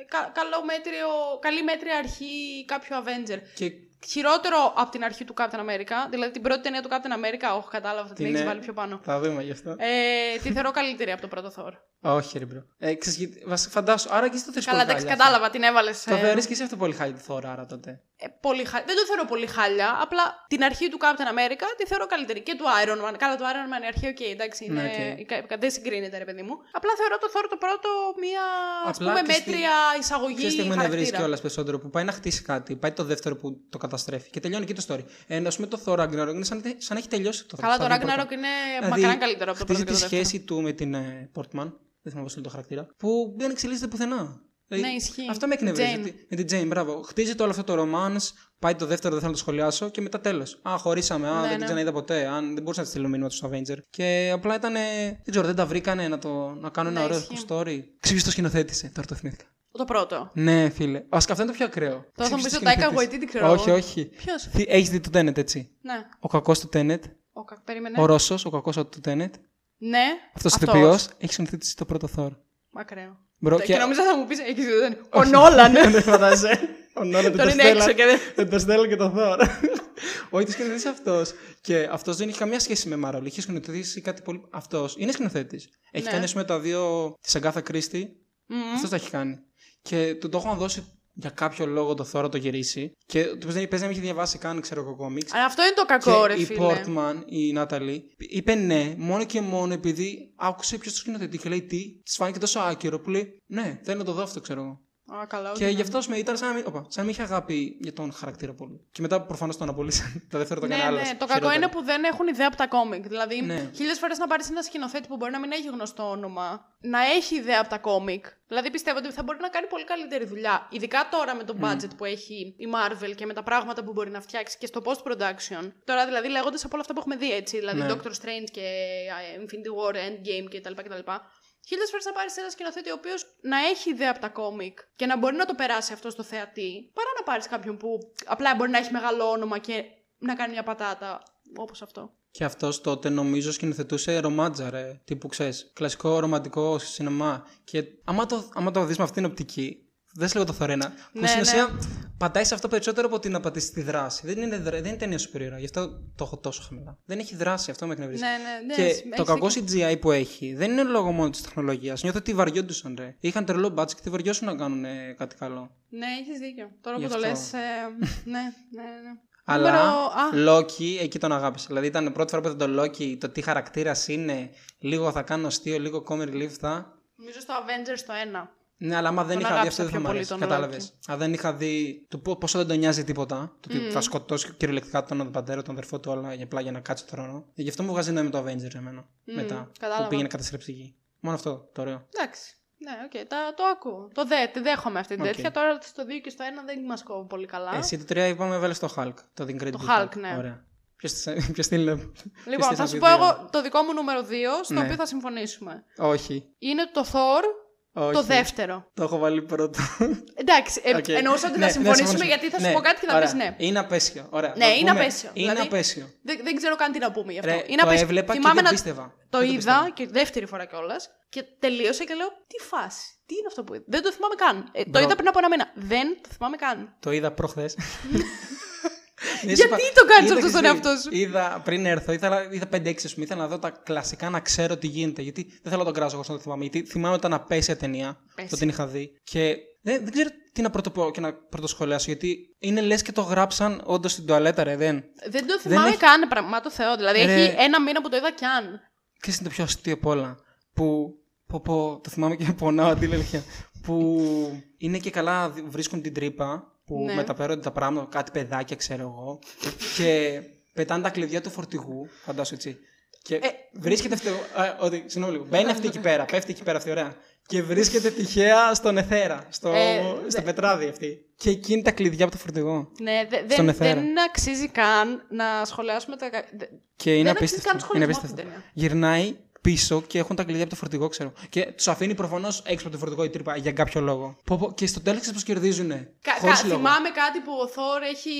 κα- καλό μέτριο, καλή μέτρια αρχή κάποιου Avenger. Και Χειρότερο από την αρχή του Captain America. Δηλαδή την πρώτη ταινία του Captain America, όχι κατάλαβα, θα την Την, έχεις ε, βάλει πιο πάνω. θα δούμε γι' αυτό. Ε, τη θεωρώ καλύτερη από το πρώτο Thor. Όχι, ρε bro. Ε, ξέρεις, γιατί- βασικά, φαντάσου, άρα και εσύ το θες Καλά, πολύ εντάξει, χάλια. κατάλαβα, την έβαλες. Το θεωρείς και εσύ αυτό πολύ χάλια το Thor, άρα τότε. Ε, πολύ χα... Δεν το θεωρώ πολύ χάλια. Απλά την αρχή του Captain America τη θεωρώ καλύτερη. Και του Iron Man. Καλά, του Iron Man η αρχή, οκ, εντάξει, είναι... Ναι, κα- δεν συγκρίνεται, ρε παιδί μου. Απλά θεωρώ το Thor το πρώτο μία ας Απλά πούμε, και στη- μέτρια εισαγωγή Ξέρεις τι με νευρίει χαρακτήρα. κιόλας περισσότερο που πάει να χτίσει κάτι, πάει το δεύτερο που το καταστρέφει και τελειώνει εκεί το story. Ενώ ας πούμε το Thor Ragnarok είναι σαν, σαν να έχει τελειώσει το Καλά, στα το δύο πρώτα. Ragnarok είναι Δηλαδή, μακράν καλύτερο από το πρώτο χτίζει και τη το δεύτερο. σχέση του με την ε, Portman, δεν θυμάμαι πώς είναι το χαρακτήρα, που δεν εξελίσσεται πουθενά. Δηλαδή, Ναι, ισχύει. Αυτό με εκνευρίζει. Jane. ότι- Με την Jane, μπράβο. Χτίζεται όλο αυτό το romance, πάει το δεύτερο, δεν θέλω να το σχολιάσω και μετά τέλος. Α, χωρίσαμε. Α, Ναι, δεν ναι. την ξαναείδα ποτέ. Αν δεν μπορούσα να τη στείλω μήνυμα του Avenger. Και απλά ήταν. Δεν ξέρω, δεν τα βρήκανε να, το, να κάνουν Ναι, ένα ωραίο ισχύει. story. Ξέρει το σκηνοθέτησε, τώρα το θυμήθηκα. Το πρώτο. Ναι, φίλε. Βασικά αυτό είναι το πιο ακραίο. Τώρα θα μου Ξέρεις πεις ποιος ο Taika σκηνοθέτης. Waititi, τι ξέρω Όχι, εγώ. όχι. Ποιος; Έχεις δει το Tenet, έτσι; Ναι. Ο κακός του Tenet, Ο, κα- περίμενε. ο Ρώσος, ο κακός του Tenet, Ναι. αυτός ο αυτός. ηθοποιό, έχει σκηνοθετήσει το πρώτο Thor. Μακραίο. Μπρο, Και νόμιζα θα μου πεις. Έχει δει. δεν είναι. Ο Νόλαν. Δεν φαντάζεσαι. Ο Νόλαν Τώρα είναι έξω και δεν. Δεν το στέλνω και το Thor. Όχι, το σκηνοθέτησε αυτός. Και αυτός δεν έχει καμία σχέση με Marvel. Είχε σκηνοθετήσει κάτι πολύ. Αυτός είναι σκηνοθέτης. Έχει Ναι. κάνει ας πούμε, τα δύο της Αγκάθα Κρίστη. Μμμ. Αυτός τα έχει κάνει. Και του το έχουν δώσει για κάποιο λόγο το Thor να το γυρίσει. Και του παίζει να μην έχει διαβάσει καν, ξέρω εγώ, κόμιξ. Αλλά αυτό είναι το κακό, ρε Και η φίλε. Portman, η Νάταλη, είπε ναι, μόνο και μόνο επειδή άκουσε ποιος το σκηνοθετεί και λέει τι, της φάνηκε τόσο άκυρο που λέει ναι, θέλω να το δω αυτό, ξέρω εγώ. Α, καλά, όχι, Και ναι. γι' αυτός με ήταν σαν να, μην, όπα, σαν να μην είχε αγάπη για τον χαρακτήρα πολύ. Και μετά προφανώς τον απολύσαν. το δεύτερο το Ναι, έκανε άλλο. ναι, το κακό είναι που δεν έχουν ιδέα από τα κόμικ. Δηλαδή, Ναι. χίλιες φορές να πάρεις ένα σκηνοθέτη που μπορεί να μην έχει γνωστό όνομα, να έχει ιδέα από τα κόμικ. Δηλαδή, πιστεύω ότι θα μπορεί να κάνει πολύ καλύτερη δουλειά. Ειδικά τώρα με το budget που έχει η Marvel και με τα πράγματα που μπορεί να φτιάξει και στο post-production. Τώρα, δηλαδή, λέγοντας από όλα αυτά που έχουμε δει, έτσι. Δηλαδή, Ναι. Doctor Strange και ε, Infinity War, Endgame κτλ. κτλ. Χίλιες φορές να πάρεις ένα σκηνοθέτη ο οποίος να έχει ιδέα από τα κόμικ και να μπορεί να το περάσει αυτό στο θεατή, παρά να πάρεις κάποιον που απλά μπορεί να έχει μεγάλο όνομα και να κάνει μια πατάτα όπως αυτό. Και αυτός τότε νομίζω σκηνοθετούσε ρομάτζα, ρε. Τύπου ξέρεις. Κλασικό ρομαντικό σινεμά. Και άμα το, άμα το δεις με αυτήν την οπτική, δεν λίγο το Θορένα. Που Ναι, στην ναι. ουσία πατάει σε αυτό περισσότερο από ότι να πατήσει τη δράση. Δεν είναι, δρα- δεν είναι ταινία σου περίεργα. Γι' αυτό το έχω τόσο χαμηλά. Δεν έχει δράση, αυτό με εκνευρίζει. Ναι, ναι, ναι. Και έχεις το κακό δίκιο. CGI που έχει δεν είναι λόγω μόνο της τεχνολογίας. Νιώθω ότι βαριόντουσαν, ρε. Είχαν τρελό budget και δεν βαριώσουν να κάνουν ε, κάτι καλό. Ναι, έχεις δίκιο. Τώρα Γι' που το αυτό. λες. ναι, ναι, ναι. Αλλά Νούμερο- Α, Λόκι, εκεί τον αγάπησα. Δηλαδή ήταν η πρώτη φορά που είδα τον Λόκι, το τι χαρακτήρας είναι, λίγο θα κάνω αστείο, λίγο comedy relief θα. νομίζω στο Avengers το 1. Ναι, αλλά άμα δεν Τον είχα δει αγάπησα αυτό δεν θα πιο μου πολύ αρέσει. τον Κατάλαβες. Loki. Αν δεν είχα δει το πο- πόσο δεν τον νοιάζει τίποτα, το ότι θα σκοτώσει κυριολεκτικά τον πατέρα, τον αδερφό του, όλα για απλά για να κάτσει το θρόνο. Γι' αυτό μου βγάζει νόημα το Avenger εμένα. μετά. κατάλαβα. Που πήγαινε καταστρέψει γη. Μόνο αυτό το ωραίο. Εντάξει. Ναι, οκ, τα- το ακούω. Το δε, τη δέχομαι αυτή την Οκ. τέτοια. Τώρα στο 2 και στο 1 δεν μας κόβω πολύ καλά. Εσύ το 3 είπαμε βάλε στο Hulk. Το The Incredible Το Hulk, ναι. Ωραία. Ποιος την είναι. Λοιπόν, θα σου πω εγώ το δικό μου νούμερο 2, στο Ναι. οποίο θα συμφωνήσουμε. Όχι. Είναι το Thor, Όχι. το δεύτερο. Το έχω βάλει πρώτο. Εντάξει, ε, Οκ. εννοούσα ότι Ναι, θα ναι, συμφωνήσουμε γιατί θα σου Ναι, πω κάτι και θα ωραία. πεις ναι. Είναι απαίσιο. Ωραία. Ναι, Το είναι πούμε. απαίσιο. Είναι Δηλαδή, απαίσιο. Δεν, δεν ξέρω καν τι να πούμε γι' αυτό. Ρε, είναι το απαίσιο. έβλεπα και Θυμάμαι δεν να- πίστευα. Το Δεν το είδα πίστευα. και δεύτερη φορά κιόλας και τελείωσα και λέω τι φάση. Τι είναι αυτό που είδα. Δεν το θυμάμαι καν. Ε, το Μπρο. είδα πριν από ένα μήνα. Δεν το θυμάμαι καν. Το είδα προχθές. Γιατί το κάνεις αυτό στον εαυτό σου; Είδα πριν έρθω, ήθελα, είδα 5-6 α πούμε. Ήθελα να δω τα κλασικά να ξέρω τι γίνεται. Γιατί δεν θέλω να τον κράσω εγώ να το θυμάμαι. Γιατί θυμάμαι όταν απέσια ταινία. Πες. Το την είχα δει. Και δεν, δεν ξέρω τι να πρωτοπώ και να πρωτοσχολιάσω. Γιατί είναι λες και το γράψαν όντως στην τουαλέτα, ρε. Δεν. Δεν το θυμάμαι έχει- καν, πραγμά το Θεό. Δηλαδή Ρε. έχει ένα μήνα που το είδα κι αν. Και είναι το πιο αστείο απ' όλα. Που. Πω, πω, το θυμάμαι και πονάω αντίλελχια. που είναι και καλά βρίσκουν την τρύπα που Ναι. μεταφέρονται τα πράγματα, κάτι παιδάκια ξέρω εγώ και πετάνε τα κλειδιά του φορτηγού, φαντάσου έτσι. Και Ε, βρίσκεται αυτό. Α, ότι, συγγνώμη λίγο. Μπαίνει αυτή εκεί πέρα, πέφτει εκεί πέρα αυτή, ωραία. Και βρίσκεται τυχαία στον εθέρα, στο, Ε, στο δε- πετράδι αυτή. Και εκείνη τα κλειδιά από το φορτηγό. Ναι, δε- Στον δεν, εθέρα. δεν αξίζει καν να σχολιάσουμε τα. κα- δε- Και είναι Δεν αξίζει απίστευτο. καν σχολιασμό Είναι αυτή απίστευτο. την ταινία. Γυρνάει πίσω και έχουν τα κλειδιά από το φορτηγό, ξέρω. Και τους αφήνει προφανώς έξω από το φορτηγό η τρύπα για κάποιο λόγο. Πω, πω, Και στο τέλος ξέρεις πώς κερδίζουν. Κα, κα, Χωρίς λόγο. θυμάμαι κάτι που ο Θόρ έχει,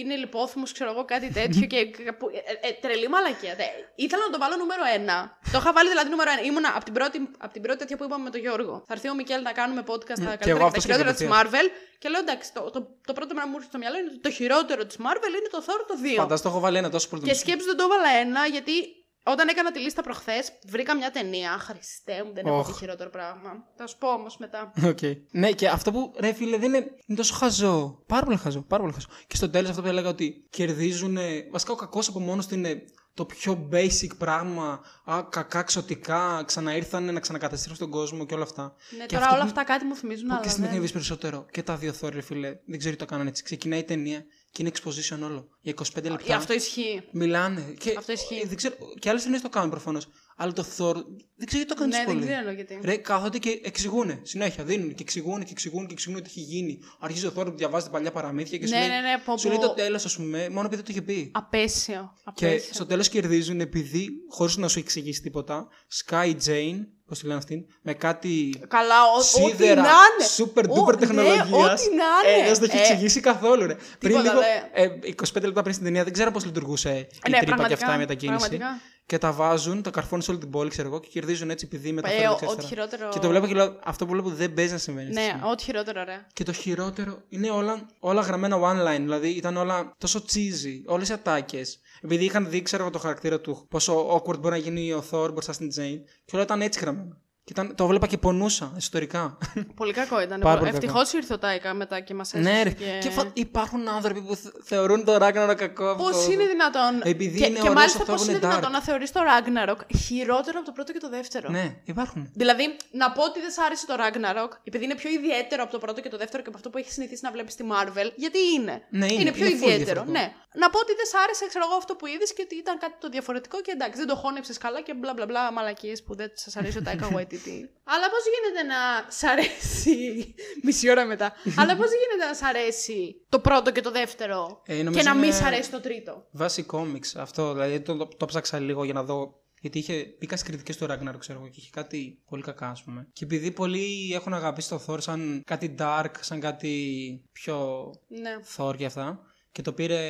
είναι λιπόθυμος, ξέρω εγώ, κάτι τέτοιο και που, ε, ε, τρελή μαλακία. Δε, ήθελα να το βάλω νούμερο ένα. Το είχα βάλει δηλαδή νούμερο ένα. Ήμουνα από την πρώτη, από την πρώτη τέτοια που είπαμε με τον Γιώργο. Θα έρθει ο Μικέλ να κάνουμε podcast στα Ναι, και εγώ καλύτερα και αυτό τα χειρότερα της σκέφτηκα Marvel. Και λέω εντάξει, το, το, το πρώτο πράγμα που μου ήρθε στο μυαλό είναι ότι το χειρότερο της Marvel είναι το Thor το 2. Φαντάζομαι το έχω βάλει ένα τόσο πολύ. Και σκέψου δεν το έβαλα ένα, γιατί όταν έκανα τη λίστα προχθές, βρήκα μια ταινία. Χριστέ μου, δεν έχω Οχ. δει χειρότερο πράγμα. Θα σου πω όμως μετά. Οκ. Ναι, και αυτό που ρε φίλε δεν είναι, είναι τόσο χαζό. Πάρα πολύ χαζό. Πάρα πολύ χαζό. Και στο τέλος αυτό που έλεγα ότι κερδίζουν. Βασικά ο κακός από μόνος του είναι το πιο basic πράγμα. Α, κακά ξωτικά. Ξαναήρθαν να ξανακαταστρέψουν τον κόσμο και όλα αυτά. Ναι, Και τώρα αυτό όλα που- αυτά κάτι μου θυμίζουν, Που αλλά. και στην δεν- ταινία περισσότερο; Και τα δύο θόρυβα, φίλε. Δεν ξέρω τι το κάνανε έτσι. Ξεκινάει η ταινία και είναι exposition όλο. Για 25 λεπτά. Ε, Αυτό ισχύει. Μιλάνε. Και, Αυτό ισχύει. ε, δεν ξέρω, και άλλες ταινίες το κάνουν προφανώς. Αλλά το Thor δεν ξέρω γιατί το κάνουν Ναι, τόσο δεν πολύ. ξέρω γιατί. Ρε, κάθονται και εξηγούν. Συνέχεια δίνουν και εξηγούν και εξηγούν και εξηγούν τι έχει γίνει. Αρχίζει ο Thor που διαβάζει τα παλιά παραμύθια και σου Ναι, λέει, ναι, ναι, πω, σου λέει πω. το τέλος, ας πούμε, μόνο επειδή το είχε πει. Απέσιο. Και απέσιο. στο τέλος κερδίζουν επειδή, χωρίς να σου εξηγήσει τίποτα, Sky Jane, πώς τη λένε αυτήν, με κάτι Καλά, ο- ό,τι σίδερα να είναι. super Ο- duper ναι, τεχνολογίας. ό,τι να είναι. Ε, δεν στο έχει Ε, εξηγήσει καθόλου, ρε. Πριν τίποτα, λίγο, ναι. ε, 25 λεπτά πριν στην ταινία, δεν ξέρω πώς λειτουργούσε η Ναι, τρύπα και πραγματικά, αυτά η μετακίνηση. Πραγματικά. Και τα βάζουν, τα καρφώνουν σε όλη την πόλη, ξέρω εγώ, και κερδίζουν έτσι επειδή Ε, μεταφέρονται ό- εξαριστερα. ό,τι χειρότερο- Και το βλέπω και λέω, αυτό που βλέπω δεν παίζει να συμβαίνει. στη Ναι, στιγμή. ό,τι χειρότερο, ρε. Και το χειρότερο είναι όλα, όλα γραμμένα one line. Δηλαδή ήταν όλα τόσο cheesy. Όλες οι ατάκες. Επειδή είχαν δει, ξέρω εγώ, το χαρακτήρα του, πόσο awkward μπορεί να γίνει ο Thor μπροστά στην Jane. Και όλα ήταν έτσι γραμμένα. Και ήταν, το βλέπα και πονούσα εσωτερικά. Πολύ κακό ήταν. Πάρα πολύ Ευτυχώς ήρθε ο Τάικα μετά και μας έστειλε. ναι, ρε. Και φα- υπάρχουν άνθρωποι που θε- θεωρούν το Ragnarok κακό. Πώς αυτό. είναι δυνατόν; Επειδή και, είναι και ωραίος μάλιστα ο Thor πώς που είναι είναι dark. δυνατόν να θεωρείς το Ragnarok χειρότερο από το πρώτο και το δεύτερο; Ναι, υπάρχουν. Δηλαδή, να πω ότι δεν σ' άρεσε το Ragnarok, επειδή είναι πιο ιδιαίτερο από το πρώτο και το δεύτερο και από αυτό που έχεις συνηθίσει να βλέπεις στη Marvel, γιατί είναι. Ναι, είναι. πιο Είναι full ιδιαίτερο. διαφορετικό. Ναι. Να πω ότι δεν σ' άρεσε, ξέρω εγώ, αυτό που είδες και ότι ήταν κάτι το διαφορετικό και εντάξει, δεν το χώνεψες καλά και μπλα μπλα μπλα μαλακίες που δεν σας αρέσει ο Taika Waititi. Αλλά πώς γίνεται να σ' αρέσει. Μισή ώρα μετά. Αλλά πώς γίνεται να σ' αρέσει το πρώτο και το δεύτερο Ε, και νομίζω να μην είναι- σ' αρέσει το τρίτο; Βάσει κόμιξ αυτό. Δηλαδή το, το, το ψάξα λίγο για να δω. Γιατί είχε, μπήκα στις κριτικές του Ragnarok, ξέρω εγώ, και είχε κάτι πολύ κακά, ας πούμε. Και επειδή πολλοί έχουν αγαπήσει το Thor σαν κάτι dark, σαν κάτι πιο Ναι. Thor και αυτά. Και το πήρε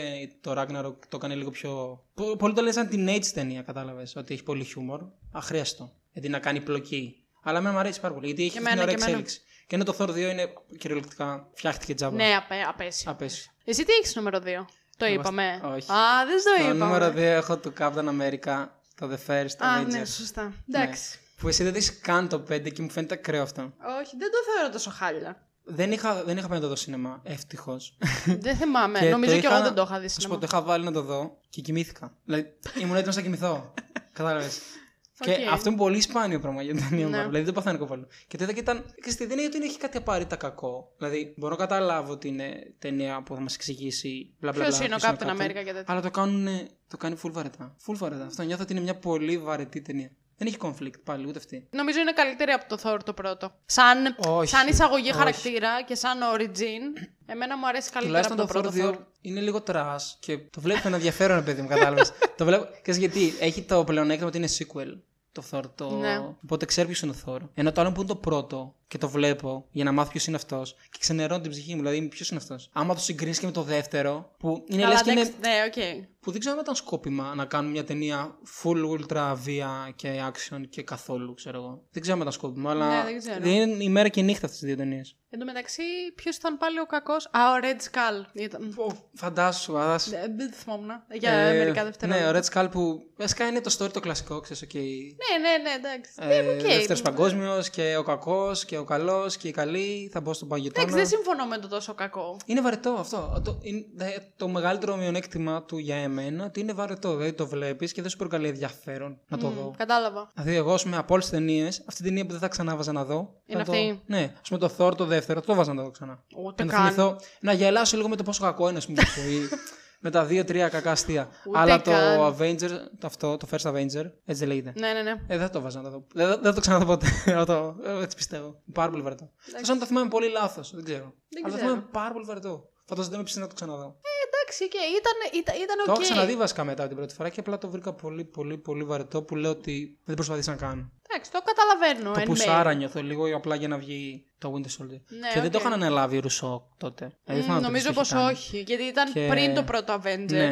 το Ragnarok, το έκανε λίγο πιο. Πο- Πολλοί το λένε σαν teenage ταινία, κατάλαβες. Ότι έχει πολύ χιούμορ. Αχρίαστο. Γιατί να κάνει πλοκή. Αλλά εμένα μου αρέσει πάρα πολύ. Γιατί έχει Και αυτή την εμένα, ωραία και εμένα. εξέλιξη. Και ενώ το Thor 2 είναι κυριολεκτικά φτιάχτηκε τζάμπα. Ναι, απέ, απέσιο. Απέσιο. Εσύ τι έχεις νούμερο 2. Το Εγώ- είπαμε. όχι. Α, δεν το Το είπαμε. νούμερο 2 έχω του Captain America, το The First Α, Avengers. ναι, σωστά. Εντάξει. Που εσύ δεν το έχεις καν το 5 και μου φαίνεται ακραίο αυτό. Όχι, δεν το θεωρώ τόσο χάλια. Δεν είχα, δεν είχα πάει να το δω σινεμά, ευτυχώς. δεν θυμάμαι. Νομίζω και εγώ δεν το είχα δει Σου πω, σινεμά. το είχα βάλει να το δω και κοιμήθηκα. Δηλαδή, ήμουν έτοιμος να κοιμηθώ. Κατάλαβες. Και Οκ. αυτό είναι πολύ σπάνιο πράγμα για την ταινία Ναι. Marvel. Δηλαδή δεν παθαίνω κοπέλο. Και το είδα και ήταν. Και στη δεν είναι ότι έχει κάτι απαραίτητα κακό. Δηλαδή μπορώ να καταλάβω ότι είναι ταινία που θα μας εξηγήσει. Μπλα, μπλα, Ποιος μπλα, είναι ο ποιος Captain America και τέτοια. Αλλά το κάνουν. Το κάνει full βαρετά. Full βαρετά. Αυτό νιώθω ότι είναι μια πολύ βαρετή ταινία. Δεν έχει conflict πάλι, ούτε αυτή. Νομίζω είναι καλύτερη από το Thor το πρώτο. Σαν, Όχι, σαν εισαγωγή όχι. χαρακτήρα και σαν origin, εμένα μου αρέσει καλύτερα από Τουλάχιστον το το πρώτο Thor 2 Thor. είναι λίγο trash και το βλέπω ένα ενδιαφέρον, παιδί μου, κατάλαβες. το βλέπω. Ξέρεις γιατί, έχει το πλεονέκτημα ότι είναι sequel. Το Thor. Το... Ναι. Οπότε ξέρεις ποιος είναι ο Thor. Ενώ το άλλο που είναι το πρώτο και το βλέπω για να μάθω ποιος είναι αυτός και ξενερώνω την ψυχή μου. Δηλαδή, ποιος είναι αυτός. Άμα το συγκρίνεις και με το δεύτερο, που είναι Καλά, λες και είναι. εντάξει, Ναι, οκ. Που δεν ξέρω αν ήταν σκόπιμα να κάνουν μια ταινία full ultra βία και action και καθόλου, ξέρω εγώ. Δεν ξέρω αν ήταν σκόπιμα, αλλά. Ναι, δεν ξέρω. είναι η μέρα και η νύχτα αυτές τις δύο ταινίες. Εν τω μεταξύ, ποιος ήταν πάλι ο κακός; Α, ο Red Skull. Ήταν. Φαντάσου, φαντάσου. Ε, Δεν θυμόμουν. Για Ε, μερικά Ναι, δευτερόλεπτα. ο Red Skull που. Βασικά είναι το story το κλασικό, ξέρεις, οκ. Ναι, ναι, ναι, εντάξει. Ε, Ναι, οκ. Δεύτερος παγκόσμιος και ο κακός και ο καλός και η καλή. Θα μπω στον παγετώνα. Εντάξει, δεν συμφωνώ με το τόσο κακό. Είναι βαρετό αυτό. Το, είναι, δε- το μεγαλύτερο μειονέκτημα του για εμένα μένα ότι είναι βαρετό. Δηλαδή το βλέπεις και δεν σου προκαλεί ενδιαφέρον να το δω. Κατάλαβα. Δηλαδή, εγώ ας πούμε από όλες τις ταινίες, αυτή την ταινία που δεν θα ξανάβαζα να δω. Είναι θα αυτή. Το... Ναι, ας πούμε το Thor το δεύτερο, το 'βαζα να το δω ξανά. Ούτε να καν. θυμηθώ, να γελάσω λίγο με το πόσο κακό είναι, ας πούμε, η ζωή. με τα δύο-τρία κακά αστεία. Ούτε Αλλά το καν. Avenger, το, αυτό, το First Avenger, έτσι δεν λέγεται. Ναι, ναι, ναι. Ε, δεν θα το 'βαζα να το δω. Δεν, δεν θα το ξαναδώ ποτέ. Θα το- ε, έτσι πιστεύω. Πάρα πολύ βαρετό. Θα να το θυμάμαι πολύ λάθος. Δεν ξέρω. Δεν Αλλά το ξέρω. θυμάμαι πάρα πολύ βαρετό. Φαντάζομαι δεν με ψήνει να το ξαναδώ. Εντάξει, οκ, ήταν, ήταν, ήταν Το οκ. έχω ξαναδεί βασικά μετά την πρώτη φορά και απλά το βρήκα πολύ, πολύ, πολύ βαρετό που λέω ότι δεν προσπαθήσει να κάνω. Εντάξει, το καταλαβαίνω. Το εν πουσάρα μέρει. νιώθω λίγο απλά για να βγει το Winter Soldier. Ναι, και δεν το οκ. είχαν αναλάβει ο Russo τότε. Δηλαδή, Μμ, θυμάμαι το νομίζω τι το είχε πως κάνει. όχι, γιατί ήταν Και- πριν το πρώτο Avengers. Ναι,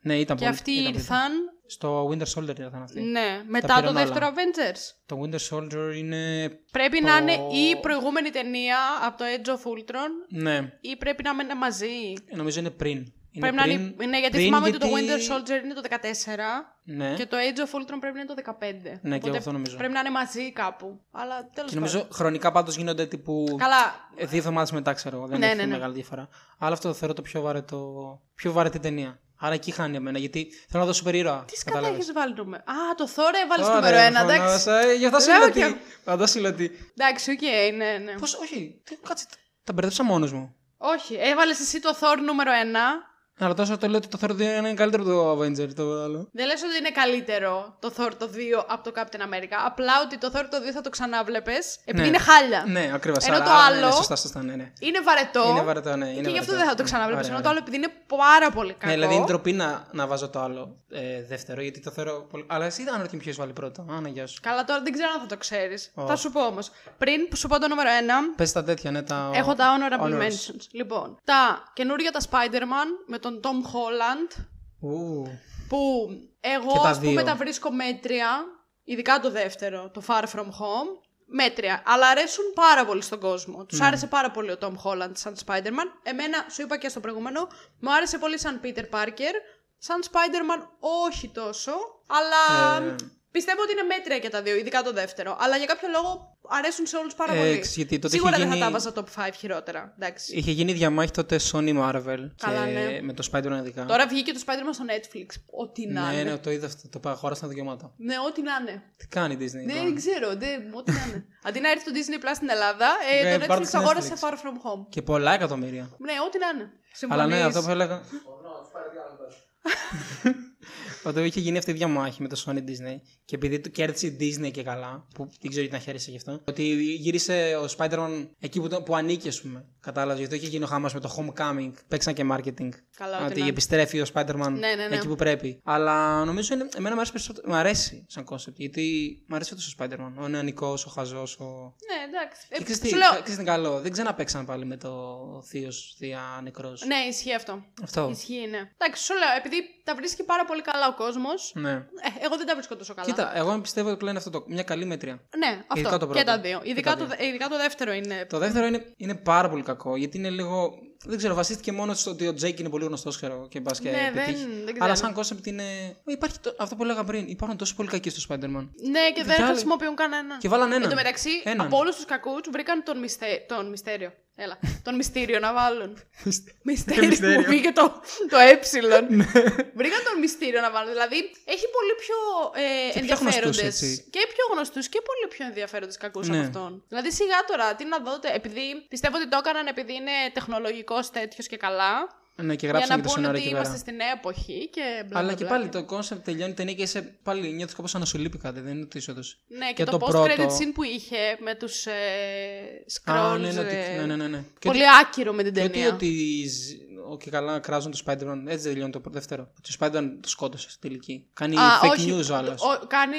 ναι, ήταν Και πολύ. αυτοί ήταν πολύ. ήρθαν. Στο Winter Soldier ήρθαν αυτοί. Ναι, μετά το πήραν δεύτερο όλα. Avengers. Το Winter Soldier είναι. Πρέπει Το- να είναι η προηγούμενη ταινία από το Age of Ultron Ναι, ή πρέπει να είναι μαζί; νομίζω είναι πριν. Είναι πρέπει πριν, να είναι. Ναι, γιατί πριν θυμάμαι ότι το γιατί- Winter Soldier είναι το 14 Ναι. και το Age of Ultron πρέπει να είναι το 15. Ναι, και Οπότε εγώ αυτό νομίζω. Πρέπει να είναι μαζί κάπου. Αλλά τέλος Και νομίζω χρονικά πάντως γίνονται τύπου. Καλά. ε, Δύο εβδομάδες μετά, ξέρω εγώ. Δεν Ναι, έχει ναι, ναι. μεγάλη διαφορά. Αλλά αυτό το θεωρώ το πιο βαρετό. Πιο βαρετή ταινία. Άρα εκεί χάνει εμένα. Γιατί θέλω να δω σούπερ ήρωα. Τι σκατά έχεις βάλει νούμερο. Α, το Thor έβαλε Ωραία, νούμερο 1, εντάξει. φωνάζα, ε, Γι' αυτό σου Λέω λέω και- ότι. Αυτό σου λέω ότι. Εντάξει, οκ, ναι, ναι. Πώς, όχι. τι- Κάτσε. Τα μπερδέψα μόνος μου. Όχι, έβαλες εσύ το Thor νούμερο 1. Αλλά τόσο το λέω ότι το Thor 2 είναι καλύτερο από το Avenger το άλλο. Δεν λες ότι είναι καλύτερο το Thor το 2 από το Captain America. Απλά ότι το Thor το 2 θα το ξανάβλεπες επειδή Ναι. είναι χάλια. Ναι, ακριβώς. Ενώ το Ναι, άλλο- σωστά, σωστά, ναι, ναι. Είναι βαρετό. Είναι βαρετό, ναι. Είναι και γι' αυτό βαρετό. δεν θα το Ναι, ξαναβλέπει. ωραία, Ενώ το ωραία. άλλο επειδή είναι πάρα πολύ κακό. Ναι, δηλαδή είναι ντροπή να, να βάζω το άλλο ε, δεύτερο, γιατί το θεωρώ πολύ. Αλλά εσύ δεν ρωτή ποιος βάλει πρώτο. Άνα, γεια σου. Καλά, τώρα δεν ξέρω αν θα το ξέρεις. Ω. Θα σου πω όμως. Πριν που σου πω το νούμερο 1, Πες τα τέτοια, ναι, τα. έχω τα honorable honors. mentions. Λοιπόν, τα καινούργια τα Spider-Man με τον Tom Holland. Ου. Που Και εγώ τα ας πούμε δύο. τα βρίσκω μέτρια, ειδικά το δεύτερο, το Far From Home, μέτρια, αλλά αρέσουν πάρα πολύ στον κόσμο. Τους Ναι. άρεσε πάρα πολύ ο Tom Holland σαν Spider-Man. Εμένα, σου είπα και στο προηγούμενο, μου άρεσε πολύ σαν Peter Parker. Σαν Spider-Man όχι τόσο, αλλά Ε. πιστεύω ότι είναι μέτρια και τα δύο, ειδικά το δεύτερο. Αλλά για κάποιο λόγο αρέσουν σε όλους πάρα Ε, πολύ. ξέρεις, γιατί τότε Σίγουρα είχε δεν θα γίνει- τα βάζα top 5 χειρότερα. Εντάξει. Είχε γίνει διαμάχη τότε Sony Marvel. Καλά, και ναι. Με το Spider-Man ειδικά. Τώρα βγήκε το Spider-Man στο Netflix. Ό,τι να ναι, είναι. ναι, το είδα αυτό. Το αγόρασα τα δικαιώματα. Ναι, ό,τι να είναι. Τι κάνει η Disney. τώρα; Δεν ξέρω, δεν, ό,τι να είναι. Αντί να έρθει το Disney Plus στην Ελλάδα, ε, Ναι, το πάρτε Netflix το αγόρασε Netflix. Far From Home. Και πολλά εκατομμύρια. Ναι, ό,τι να είναι. Αλλά ναι, Συμφωνείς; αυτό που έλεγα. Όταν είχε γίνει αυτή η διαμάχη με το Sony Disney και επειδή το κέρδισε η Disney και καλά, που δεν ξέρω γιατί να χαίρεσε γι' αυτό, ότι γύρισε ο Spider-Man εκεί που, το- που ανήκει, ας πούμε. Κατάλαβες, γιατί είχε γίνει ο χάμα με το Homecoming. Παίξαν και marketing. Καλά, ό,τι ότι να- επιστρέφει ο Spider-Man Ναι, ναι, ναι. εκεί που πρέπει. Αλλά νομίζω είναι, εμένα μου αρέσει, περισσότερο- μου αρέσει σαν concept. Γιατί μου αρέσει αυτός ο Spider-Man. Ο νεανικός, ο χαζός. Ο... Ναι, εντάξει. Ε, Και ξέρεις τι, σου λέω, ξέρεις τι είναι καλό. Δεν ξαναπέξαν πάλι με το θείος θεία νεκρός. ναι, ισχύει αυτό. Αυτό. Ισχύει, ναι. Εντάξει, σου λέω, επειδή τα βρίσκει πάρα πολύ καλά ο κόσμος. Ναι. Ε, εγώ δεν τα βρίσκω τόσο καλά. Κοίτα, εγώ πιστεύω ότι πλέον είναι αυτό το, μια καλή μέτρια. Ναι, αυτό. Ειδικά το και πρώτο. τα δύο. Και Ειδικά, τα το, δύο. ειδικά το δεύτερο είναι. Το δεύτερο είναι, είναι πάρα πολύ κακό γιατί είναι λίγο. Δεν ξέρω, βασίστηκε μόνο στο ότι ο Τζέικ είναι πολύ γνωστός, ξέρω και μπα και Ναι, δεν- πετύχει. δεν ξέρω. Αλλά σαν concept είναι. Υπάρχει το, αυτό που έλεγα πριν. Υπάρχουν τόσο πολλοί κακοί στο Spider-Man. Ναι, και δεν άλλοι- χρησιμοποιούν κανένα. Και βάλαν έναν. Εν τω μεταξύ, Έναν. από όλους τους κακούς βρήκαν τον, μιστε... τον Mysterio. Έλα. τον Mysterio να βάλουν. Mysterio Mysterio. που πήγε το, το ε. Ναι. βρήκαν τον Mysterio να βάλουν. Δηλαδή έχει πολύ πιο ε, Και πιο γνωστούς, ενδιαφέροντες. έτσι. Και πιο γνωστούς και πολύ πιο ενδιαφέροντες κακούς Ναι. από αυτόν. Δηλαδή σιγά τώρα, τι να δω. τε- Επειδή πιστεύω ότι το έκαναν επειδή είναι τεχνολογικός τέτοιος και καλά. Ναι, και Για γράψαν να και το πούνε σενάριο ότι εκεί είμαστε πέρα. στη νέα εποχή και μπλα Αλλά μπλα και μπλα. πάλι το concept τελειώνει η ταινία και είσαι πάλι νιώθει κάπως ανασολύπη κάτι. Δεν είναι ότι είσαι όντως. Ναι, και, Και το, το post-credit πρώτο- scene που είχε με τους ε, scrolls. Α, ναι, ναι, ότι- ε, ναι, ναι, ναι, ναι. Και Πολύ άκυρο με την Και ότι, ταινία. ότι ζ- ο- και καλά κράζουν το Spider-Man. Έτσι δεν τελειώνει το δεύτερο. Ότι ο Spider-Man το σκότωσε στην τελική. Κάνει Α, fake όχι, news ο άλλος. ο- κάνει,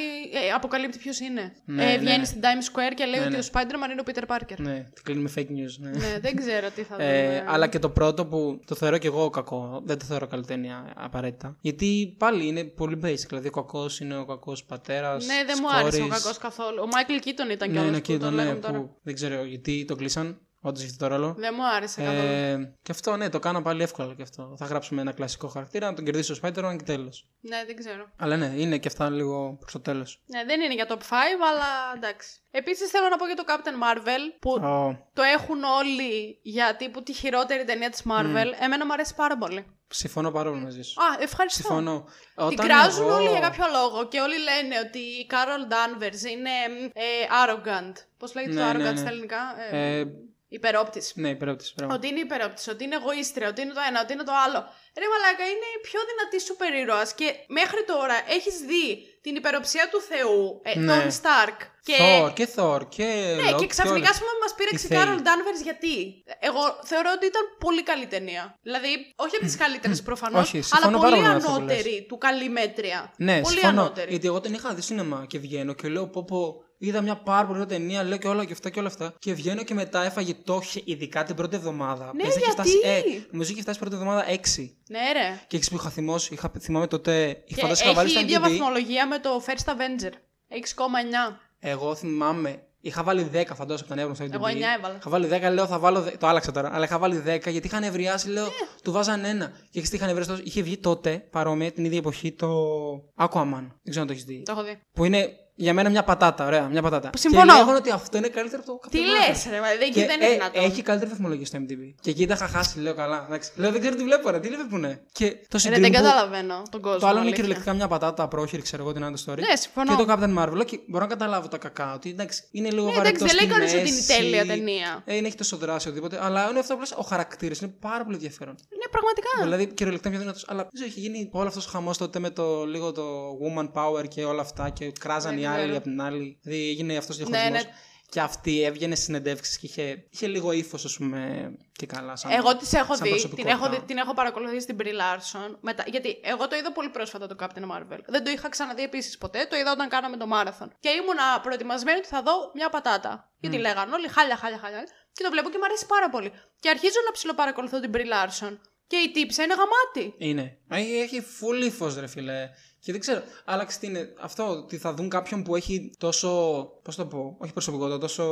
ε, αποκαλύπτει ποιος είναι. Ναι, ε, βγαίνει ναι. στην Times Square και λέει Ναι, ότι ναι. ο Spider-Man είναι ο Peter Parker. Ναι, Ναι, τη κλείνει με fake news. Ναι. δεν ξέρω τι θα δούμε. Ε, αλλά και το πρώτο που το θεωρώ και εγώ κακό. Δεν το θεωρώ καλή ταινία απαραίτητα. Γιατί πάλι είναι πολύ basic. Δηλαδή ο κακός είναι ο κακός πατέρας. ναι, δεν μου άρεσε ο κακός καθόλου. Ο Michael Keaton ήταν Ναι, κιόλας είναι που εκεί τον ναι, λέγαμε τώρα. που δεν ξέρω γιατί το κλείσαν. Όντως έχει αυτό το ρόλο. Δεν μου άρεσε καθόλου. Ε, και αυτό, ναι, το κάνω πάλι εύκολα και αυτό. Θα γράψουμε ένα κλασικό χαρακτήρα, να τον κερδίσει ο Spider-Man και τέλος. Ναι, δεν ξέρω. Αλλά ναι, είναι και αυτά λίγο προς το τέλος. Ναι, δεν είναι για top 5, αλλά εντάξει. Επίσης θέλω να πω για το Captain Marvel που το έχουν όλοι για τύπου τη χειρότερη ταινία της Marvel. Εμένα μου αρέσει πάρα πολύ. Συμφωνώ πάρα πολύ μαζί σου. Α, ευχαριστώ. Συμφωνώ. Την κράζουν εγώ... όλοι για κάποιο λόγο και όλοι λένε ότι η Carol Danvers είναι ε, arrogant. Πώς λέγεται Ναι, το ναι, arrogant ναι. στα ελληνικά; Ε, Ε, Υπερόπτης. ναι, υπερόπτηση. μπράβο. Ότι είναι υπερόπτης, ότι είναι εγωίστρια, ότι είναι το ένα, ότι είναι το άλλο. Ρε μαλάκα, είναι η πιο δυνατή σούπερ ήρωας και μέχρι τώρα έχεις δει την υπεροψία του Θεού, ε, Ναι. τον Stark. Και... Thor και Thor και. Ναι, Loki και ξαφνικά, όλα. ας πούμε, μας πήρεξε η θέλει. Carol Danvers γιατί; Εγώ θεωρώ ότι ήταν πολύ καλή ταινία. Δηλαδή, όχι από τις καλύτερες προφανώς, Όχι, αλλά συμφωνώ πάρα πολύ πολύ με αυτό που ανώτερη του καλή μέτρια. Ναι, πολύ συμφωνώ. ανώτερη. Γιατί εγώ την είχα δει σινεμά και βγαίνω και λέω πω πω. Είδα μια πάρα πολύ ωραία ταινία, λέω και όλα και αυτά και όλα αυτά. Και βγαίνω και μετά έφαγε το χ- ειδικά την πρώτη εβδομάδα. Ναι, Πες, είχε γιατί; Φτάσει, ε, νομίζω είχε φτάσει πρώτη εβδομάδα 6. Ναι, ρε. Και έχεις που είχα θυμώσει, είχα, θυμάμαι τότε. Είχα Και φαντάσει είχα βάλει έχει στα ίδια MTV. βαθμολογία με το First Avenger. 6,9. Εγώ θυμάμαι. Είχα βάλει 10 φαντάζομαι από τα νεύρα στα MTV. Εγώ 9 έβαλα. Είχα βάλει 10, λέω θα βάλω. 10. Το άλλαξα τώρα. Αλλά είχα βάλει 10 γιατί είχαν ευριάσει, λέω. Ναι. Του βάζαν ένα. Και έχεις τι είχαν ευριάσει. τόσο- Είχε βγει τότε παρόμοια την ίδια εποχή το Aquaman. Δεν ξέρω αν το έχεις δει. Το έχω δει. Που είναι για μένα μια πατάτα. Ωραία, μια πατάτα. Συμφωνώ. Και λέγανε ότι αυτό είναι καλύτερο από το Τι Captain Marvel. λες ρε, μα, δεν, Και, δεν είναι ε, δυνατόν. Έχει καλύτερη βαθμολογία στο MTV. Και εκεί τα είχα χάσει, λέω καλά. Εντάξει. Λέω δεν ξέρω τι βλέπω, ρε, τι βλέπουνε. Και το Ρε, Supreme δεν που- καταλαβαίνω τον κόσμο. Το άλλο είναι αλήθεια. κυριολεκτικά μια πατάτα πρόχειρη, ξέρω εγώ την άλλη story. Ναι, συμφωνώ. Και το Captain Marvel. Και μπορώ να καταλάβω τα κακά. Ότι εντάξει, είναι λίγο Ναι, βαρετός. εντάξει, δεν λέει στη κανείς ότι είναι μέση. τέλεια ταινία. Ε, δεν έχει τόσο δράση οτιδήποτε. Αλλά είναι αυτό απλώ ο χαρακτήρας. Είναι πάρα πολύ ενδιαφέρον. Ναι, πραγματικά. Δηλαδή κυριολεκτικά πιο δυνατός. Αλλά δεν ξέρω, είχε γίνει όλο αυτός ο χαμός τότε με το λίγο το woman power και όλα αυτά. Και κράζαν Δεν οι άλλοι ξέρω. από την άλλη. Δηλαδή έγινε αυτός ο Ναι, διαχωρισμός. ναι. Και αυτή έβγαινε στις συνεντεύξεις και είχε, είχε λίγο ύφος, ας πούμε. Και καλά. Σαν, Εγώ τις έχω σαν δει, την προσωπικότητα. έχω, δει, την έχω παρακολουθήσει στην Brie Larson. Μετά, γιατί εγώ το είδα πολύ πρόσφατα το Captain Marvel. Δεν το είχα ξαναδεί επίσης ποτέ, το είδα όταν κάναμε το marathon. Και ήμουνα προετοιμασμένη ότι θα δω μια πατάτα. Γιατί λέγανε όλοι χάλια, χάλια, χάλια. Και το βλέπω και μου αρέσει πάρα πολύ. Και αρχίζω να ψιλοπαρακολουθώ την Brie Larson. Και η τύψα είναι γαμάτη. Είναι. Έχει, έχει full ύφος, ρε φίλε. Και δεν ξέρω. Άλλαξε τι είναι. Αυτό ότι θα δουν κάποιον που έχει τόσο. Πώς το πω. Όχι προσωπικότητα, τόσο.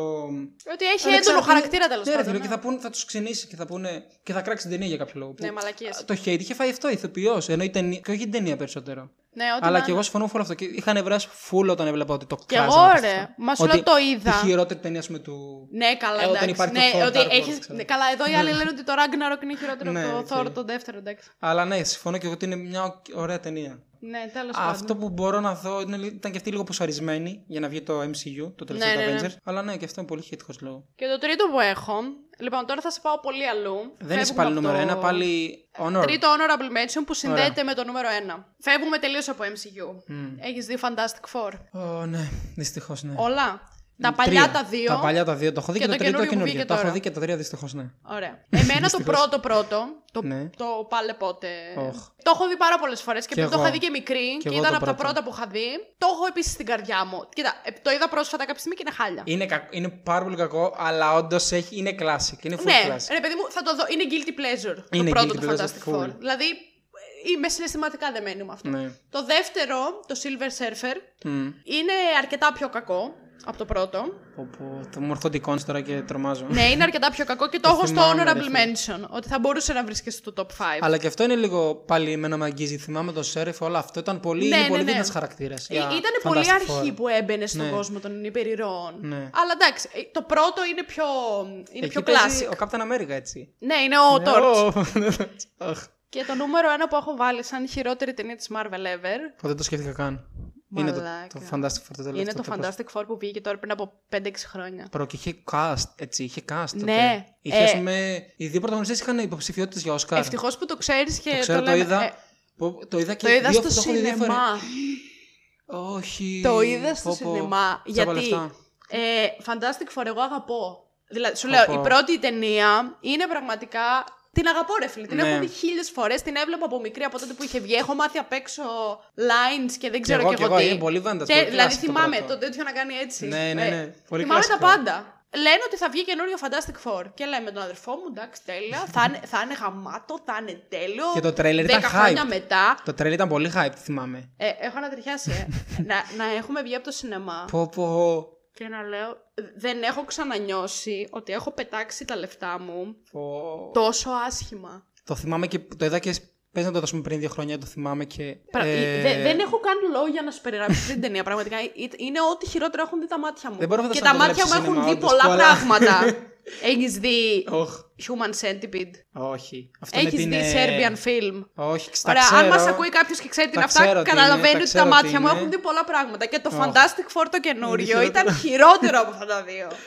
Ότι έχει Αλλά έντονο ξέρω, χαρακτήρα τέλος ναι, ρε πάντων. φίλε, ναι. και θα, πούν, θα τους ξινίσει και θα πούνε. και θα κράξει την ταινία για κάποιο λόγο. Ναι, Που- μαλακίες. Το hate είχε φάει αυτό, ηθοποιός. Ενώ η ταινία. και όχι την ταινία περισσότερο. Ναι, ό,τι Αλλά να και είναι. εγώ συμφωνώ με όλο αυτό. Και είχα νευριάσει full όταν έβλεπα ότι το Κι κράζανε εγώ, από ρε. αυτό. Μα σου Ότι λέω το είδα. Η χειρότερη ταινία, ας πούμε, του. Ναι, καλά, Ε, όταν εντάξει. υπάρχει το ναι, Thor ότι Dark World, έχεις... ξέρω. ναι, καλά, εδώ οι άλλοι λένε ότι το Ragnarok είναι χειρότερο Ναι, από το οκ. Thor το δεύτερο, εντάξει. Αλλά ναι, συμφωνώ και εγώ ότι είναι μια ωραία ταινία. Ναι, τέλος πάντων. Αυτό που μπορώ να δω είναι, λι- ήταν και αυτή λίγο πουσαρισμένη για να βγει το MCU, το τελευταίο Ναι, του ναι, ναι. Avengers. Αλλά ναι, και αυτό είναι πολύ hate ικό λόγο. Και το τρίτο που έχω. Λοιπόν, τώρα θα σε πάω πολύ αλλού. Δεν είσαι Φεύγουμε πάλι από νούμερο το- ένα, πάλι honor. Τρίτο honorable mention που συνδέεται με το νούμερο 1. Φεύγουμε τελείως από MCU. Μμ. Έχεις δει Fantastic Four; Ω, ναι, δυστυχώς ναι. Όλα; Τα παλιά Τρία. τα δύο. Τα παλιά τα δύο. Το έχω δει Και και, το το τρίτο καινούριο που καινούργιο. βγήκε Τα έχω τώρα. δει και τα τρία δυστυχώς, ναι. Ωραία. Εμένα το πρώτο πρώτο. Το, Ναι. το πάλε πότε. Οχ. Το έχω δει πάρα πολλές φορές και, Κι επειδή το εγώ. είχα δει και μικρή και, εγώ ήταν το από τα πρώτο. πρώτα που είχα δει. Το έχω επίσης στην καρδιά μου. Κοίτα, ε, το είδα πρόσφατα κάποια στιγμή και είναι χάλια. Είναι, κακ- είναι πάρα πολύ κακό, αλλά όντως είναι classic. Είναι full Ναι, classic. ρε παιδί μου, θα το δω. Είναι guilty pleasure Είναι το πρώτο guilty του pleasure, Fantastic full. Four. Δηλαδή, ε, είμαι συναισθηματικά δεμένη με αυτό. Ναι. Το δεύτερο, το Silver Surfer, Μμ. είναι αρκετά πιο κακό από το πρώτο. Πω, πω, Το μου έρχονται εικόνες τώρα και τρομάζω. ναι, είναι αρκετά πιο κακό και το, Το έχω στο θυμάμαι, ρε honorable φίλε. mention. Ότι θα μπορούσε να βρίσκεσαι στο top 5. Αλλά και αυτό είναι λίγο πάλι εμένα με αγγίζει. Θυμάμαι το Σέρεφ, όλο αυτό ήταν πολύ, Ναι, είναι ναι, πολύ ναι. δυνατός χαρακτήρας. για Ήταν πολύ Fantastic Four. αρχή που έμπαινε στον Ναι. κόσμο των υπερηρώων. Ναι. Αλλά εντάξει, ε, το πρώτο είναι πιο, είναι Εκεί πιο παίζει classic. ο Captain America έτσι. Ναι, είναι ο Torch. Torch. Αχ, Και το νούμερο ένα που έχω βάλει σαν χειρότερη ταινία της Marvel ever πω, δεν το σκέφτηκα καν. Είναι το, Μαλάκα. το Fantastic Four το τελευταίο. είναι το Fantastic Four που βγήκε τώρα πριν από 5-6 χρόνια. Προ και είχε cast, έτσι, είχε cast. τότε. Ναι, Είχε, ε, ας πούμε, οι δύο πρωταγωνιστές είχαν υποψηφιότητες για Oscar. Ευτυχώς που το ξέρεις και Το το, ξέρω, το, λέμε. είδα. Ε, Πω, το είδα και το είδα δύο, στο το έχω δει δύο φορές. σινεμά. Όχι. Το είδα στο Πω, πω. σινεμά. Τσάπα Γιατί λεφτά. ε, Fantastic Four εγώ αγαπώ. Δηλαδή, σου Πω, λέω, πω. η πρώτη ταινία είναι πραγματικά. Την αγαπώ, ρε φίλε. Την Ναι. έχω δει χίλιες φορές. Την έβλεπα από μικρή από τότε που είχε βγει. Έχω μάθει απ' έξω lines και δεν ξέρω εγώ, κι κι εγώ εγώ, τι. είναι πολύ vantage, Και, πολύ δηλαδή classic το θυμάμαι πρώτο. το τέτοιο να κάνει έτσι. Ναι, ναι, ναι. Πολύ θυμάμαι τα κλασικό. πάντα. Λένε ότι θα βγει καινούριο Fantastic Four. Και λέμε τον αδερφό μου, εντάξει, τέλεια. θα, είναι, θα είναι γαμάτο, θα είναι τέλειο. Και το τρέιλερ ήταν 10 χρόνια hype. μετά. Το τρέλ ήταν πολύ hype, θυμάμαι. Ε, έχω ανατριχιάσει, ε. να, να έχουμε βγει από το σινεμά. Πω πω. Και να λέω δεν έχω ξανανιώσει ότι έχω πετάξει τα λεφτά μου Φω- τόσο άσχημα. Το θυμάμαι και το είδα και πες να το δώσουμε πριν δύο χρόνια, το θυμάμαι και... Πρα- ε, δε- δεν έχω καν λόγια να σου περιγράψω την ταινία. Πραγματικά Ε- είναι ό,τι χειρότερο έχουν δει τα μάτια μου. Δεν μπορώ να και φανταστώ τα να το μάτια μου βλέπεις έχουν σινεμά, δει όντως, πολλά πολλά. πράγματα. Έχεις δει Όχ, Human Centipede; όχι. Αυτό με Έχει την, δει ε, Serbian film; Όχι, στα Ωραία, ξέρω. αν μας ακούει κάποιος και ξέρει τι Τα είναι αυτά, ξέρω τι καταλαβαίνεις είναι, τα ότι τα ξέρω μάτια τι μου είναι. έχουν δει πολλά πράγματα. Και το Οχ. Fantastic Four το καινούριο χειρότερο. ήταν χειρότερο από αυτά τα δύο.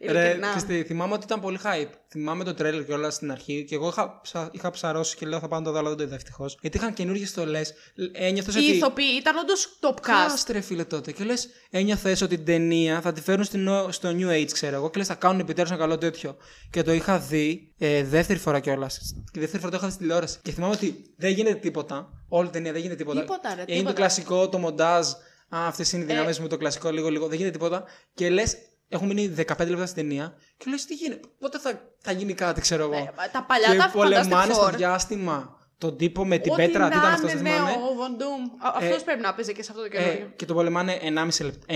Ρε, Ειλικρινά. και στη- θυμάμαι ότι ήταν πολύ hype. Θυμάμαι το τρέλερ και όλα στην αρχή. Και εγώ είχα, ψα- είχα ψαρώσει και λέω θα πάω να το δω, αλλά δεν το είδα ευτυχώς. Γιατί είχαν καινούργιες στολές. Ένιωθες Οι ότι. ηθοποιοί ήταν όντως top cast. Κάστρε φίλε τότε. Και λες, ένιωθες ότι την ταινία θα τη φέρουν στην, νο- στο New Age, ξέρω εγώ. Και λες, θα κάνουν επιτέλους ένα καλό τέτοιο. Και το είχα δει ε, δεύτερη φορά κιόλας. Και δεύτερη φορά το είχα δει στη τηλεόραση. Και θυμάμαι ότι δεν γίνεται τίποτα. Όλη η ταινία δεν γίνεται τίποτα. Τίποτα, ρε, Είναι τίποτα. το κλασικό, το μοντάζ. Α, αυτές είναι οι δυνάμεις μου, το κλασικό, λίγο, λίγο. Δεν γίνεται τίποτα. Και λες, έχουν μείνει 15 λεπτά στην ταινία. Και λε, τι γίνεται. Πότε θα, θα γίνει κάτι, ξέρω εγώ. Ε, τα παλιά και τα πολεμάνε Fantastic στο Four. διάστημα. Τον τύπο με την Ό,τι πέτρα, τι ήταν να αυτό, δεν είναι, θυμάμαι. ναι, ο Βοντούμ. Αυτός πρέπει να παίζει και σε αυτό το Ε, καινούριο. και τον πολεμάνε 1,5 λεπτό,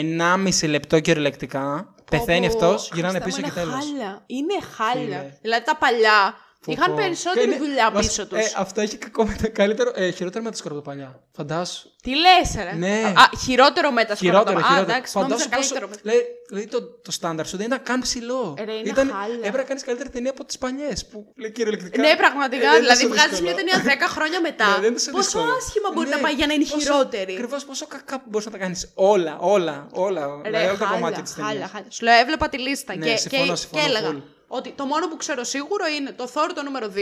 1,5 λεπτό κυριολεκτικά. Πεθαίνει Πω, πω, αυτό, γυρνάνε Χριστέ πίσω μου, και τέλος. Είναι χάλια. Είναι χάλια. Φίλε. Δηλαδή τα παλιά Πω, είχαν πω. περισσότερη Και είναι- δουλειά βασ- πίσω τους. Ε, αυτό έχει κακό με τα καλύτερο. Ε, χειρότερο με τα σκορποπαλιά. Φαντάσου. Τι λες, ρε. Ναι. Α, χειρότερο με τα Χειρότερο, σκορπιότα. Α, χειρότερο. εντάξει, νόμιζα Φαντάσου πόσο. καλύτερο. με- Δηλαδή, δηλαδή το, το στάνταρ σου δεν ήταν καν ψηλό. Ε, ρε, είναι ήταν, χάλια. Έπρεπε να κάνεις καλύτερη ταινία από τις παλιές. Που λέει κυριολεκτικά. Ναι, πραγματικά. ε, δεν είναι δηλαδή, τόσο βγάζεις δύσκολο. μια ταινία 10 χρόνια μετά. Ναι, δεν είναι τόσο πόσο δύσκολο. άσχημα μπορεί Ναι, να πάει για να είναι πόσο- χειρότερη. Ακριβώς πόσο κακά μπορείς να τα κάνεις. Όλα, όλα, όλα. Ρε, δηλαδή, όλα τα χάλια, κομμάτια της χάλια, ταινίας. χάλια. Σου λέω, έβλεπα τη λίστα Ναι, και, συμφωνώ, και, συμφωνώ, και έλεγα full. Ότι το μόνο που ξέρω σίγουρο είναι το Thor το νούμερο 2,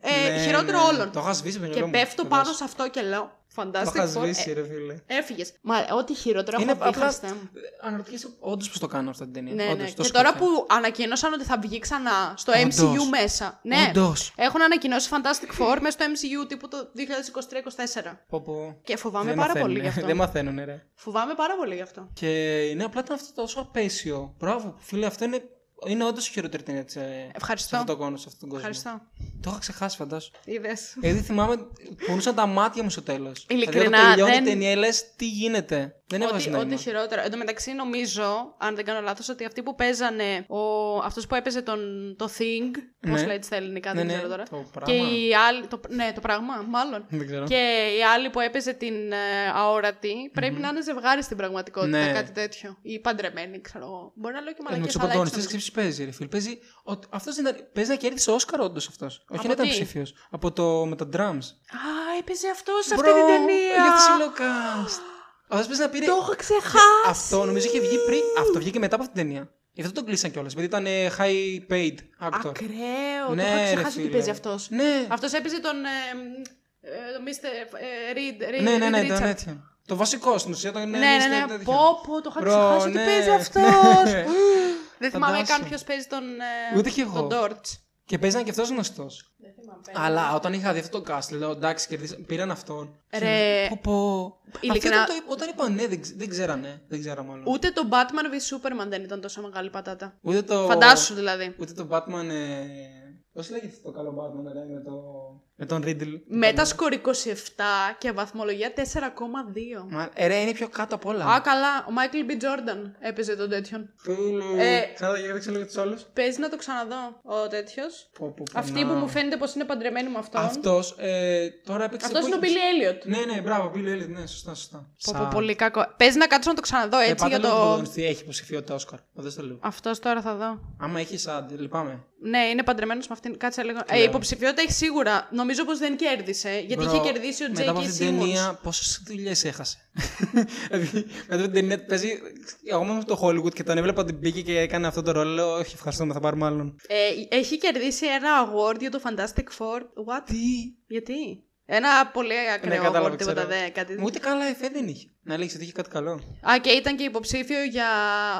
ε, Ναι, χειρότερο ναι, όλων. Το είχα σβήσει με Και μυαλό μου. πέφτω Το πάνω δώσω. σε αυτό και λέω. Το Fantastic είχα Four. σβήσει, Ε, ρε φίλε. Έφυγες. Μα ό,τι χειρότερο Είναι έχω δει, απλά. Χριστέ μου. Αναρωτιέσαι όντως πώς το κάνουν αυτή την ταινία. Ναι, Όντως, ναι. το Και τώρα σκέφτομαι. που ανακοίνωσαν ότι θα βγει ξανά στο Όντως. MCU μέσα. Ναι, Όντως. έχουν ανακοινώσει Fantastic Four μέσα στο MCU τύπου το 2023-2024. Πω, πω. Και φοβάμαι Δεν πάρα μαθαίνουνε, πολύ γι' αυτό. Δεν μαθαίνουν, ρε. Φοβάμαι πάρα πολύ γι' αυτό. Και είναι απλά ήταν αυτό τόσο απέσιο. Μπράβο, φίλε, αυτό είναι, είναι όντως η χειρότερη ταινία της, ε, Ευχαριστώ. σε αυτόν τον κόσμο, σε αυτόν τον κόσμο. Ευχαριστώ. Το είχα ξεχάσει, φαντάσου. Είδες. Γιατί θυμάμαι, πονούσαν τα μάτια μου στο τέλος. Ειλικρινά, Δηλαδή, όταν τελειώνει δεν- η ταινία, λες τι γίνεται; Δεν έβαζε Ό,τι, ό,τι νόημα. χειρότερο. Εν τω μεταξύ, νομίζω, αν δεν κάνω λάθος, ότι αυτοί που παίζανε. Ο... Αυτός που έπαιζε τον... το Thing. Πώς Ναι. λέγεται στα ελληνικά, Ναι, δεν ναι, ξέρω τώρα. το και πράγμα. οι άλλοι. Το... Ναι, το πράγμα, μάλλον. Δεν ξέρω. Και η άλλη που έπαιζε την ε, αόρατη πρέπει να είναι ζευγάρι στην πραγματικότητα, Ναι. κάτι τέτοιο. Ή παντρεμένοι, ξέρω εγώ. Μπορεί να λέω και Ε, με μαλακές, του αλλά έτσι πρωταγωνιστές νομίζω. ξέρεις παίζει, ρε φίλ. Παίζει. ότι- Αυτός δεν ήταν- παίζει να κέρδισε Όσκαρ, όντως αυτός. Όχι Από να ήταν τι; ψήφιος. Από το με τα drums. Α, έπαιζε αυτό σε αυτή Bro, την ταινία. Για τη Σιλοκάστ. Αυτό παίζει να πήρε. Το έχω ξεχάσει. Αυτό νομίζω είχε βγει πριν. Αυτό βγήκε μετά από αυτήν την ταινία. Γι' αυτό τον κλείσαν κιόλας. Γιατί ήταν ε, high paid actor. Ακραίο. Ναι, το είχα ρε ξεχάσει ότι φίλε. παίζει αυτός. Ναι. Αυτός έπαιζε τον. Ε, ε, τον Mr. ε, Reed. Reed- Ναι, ναι, ναι, Reed τον Richards. έτσι. Το βασικό στην ουσία ήταν. Ναι, ναι, ναι. τέτοιο. Πω, πω, το είχα Bro, ξεχάσει ότι ναι, παίζει ναι. αυτός. Δεν θυμάμαι Φαντάσου. καν ποιος παίζει τον. ε, Ούτε κι εγώ. Τον Dortch. Και παίζει να και αυτός γνωστός. Αλλά όταν είχα δει αυτό το cast, λέω εντάξει, κερδίσα- πήραν αυτόν. Ρε, Πω, πω. ειλικρινά- Αυτοί όταν, το, όταν είπαν ναι, δεν, ξ- δεν ξέρανε. Δεν ξέραμε μάλλον. Ούτε το Batman vs Superman δεν ήταν τόσο μεγάλη πατάτα. Ούτε το. Φαντάσου δηλαδή. Ούτε το Batman. Ε... Πώς λέγεται αυτό το καλό Batman, ρε, με, το... με τον Riddle. Μέτασκορ 27 και βαθμολογία 4,2. Μα, ε, ρε, είναι πιο κάτω απ' όλα. Α, καλά. Ο Michael B. Jordan έπαιζε τον τέτοιον. Φίλε. Ε, Ξανά για δείξε λίγο τους άλλου. Παίζει να το ξαναδώ ο τέτοιος. Αυτή που μου φαίνεται πως είναι παντρεμένη με αυτόν. Αυτός ε, τώρα έπαιξε. Αυτός που είναι ο έχει- Billy Elliot. Ναι, ναι, μπράβο, Billy Elliot, ναι, σωστά, σωστά. Πω, πω, πολύ κακό. Παίζει να κάτσω να το ξαναδώ Ε, έτσι πάτε για λίγο το. πρωταγωνιστή, έχει υποψηφιότητα Όσκαρ. Δες το λίγο. Αυτός τώρα θα δω. Άμα έχεις σαν, λυπάμαι. Ναι, είναι παντρεμένος με αυτήν. Κάτσε λίγο. Ε, λέω. υποψηφιότητα έχει σίγουρα. Νομίζω πως δεν κέρδισε. Γιατί Bro, είχε κερδίσει ο Μετά από J.K. αυτή την Simmons. ταινία, πόσες δουλειές έχασε. δηλαδή, μετά από την ταινία παίζει. Εγώ ήμουν στο Hollywood και τον έβλεπα ότι μπήκε και έκανε αυτό το ρόλο. Λέω, Όχι, ευχαριστούμε, θα πάρουμε άλλον. Ε, έχει κερδίσει ένα award για το Fantastic Four. What? Τι; Γιατί; Ένα πολύ Ναι, ακραίο κατάλαβα, award, τίποτα ξέρω. δε. Κάτι... Ούτε καλά εφέ δεν είχε. Να λέξει ότι είχε κάτι καλό. Α, και ήταν και υποψήφιο για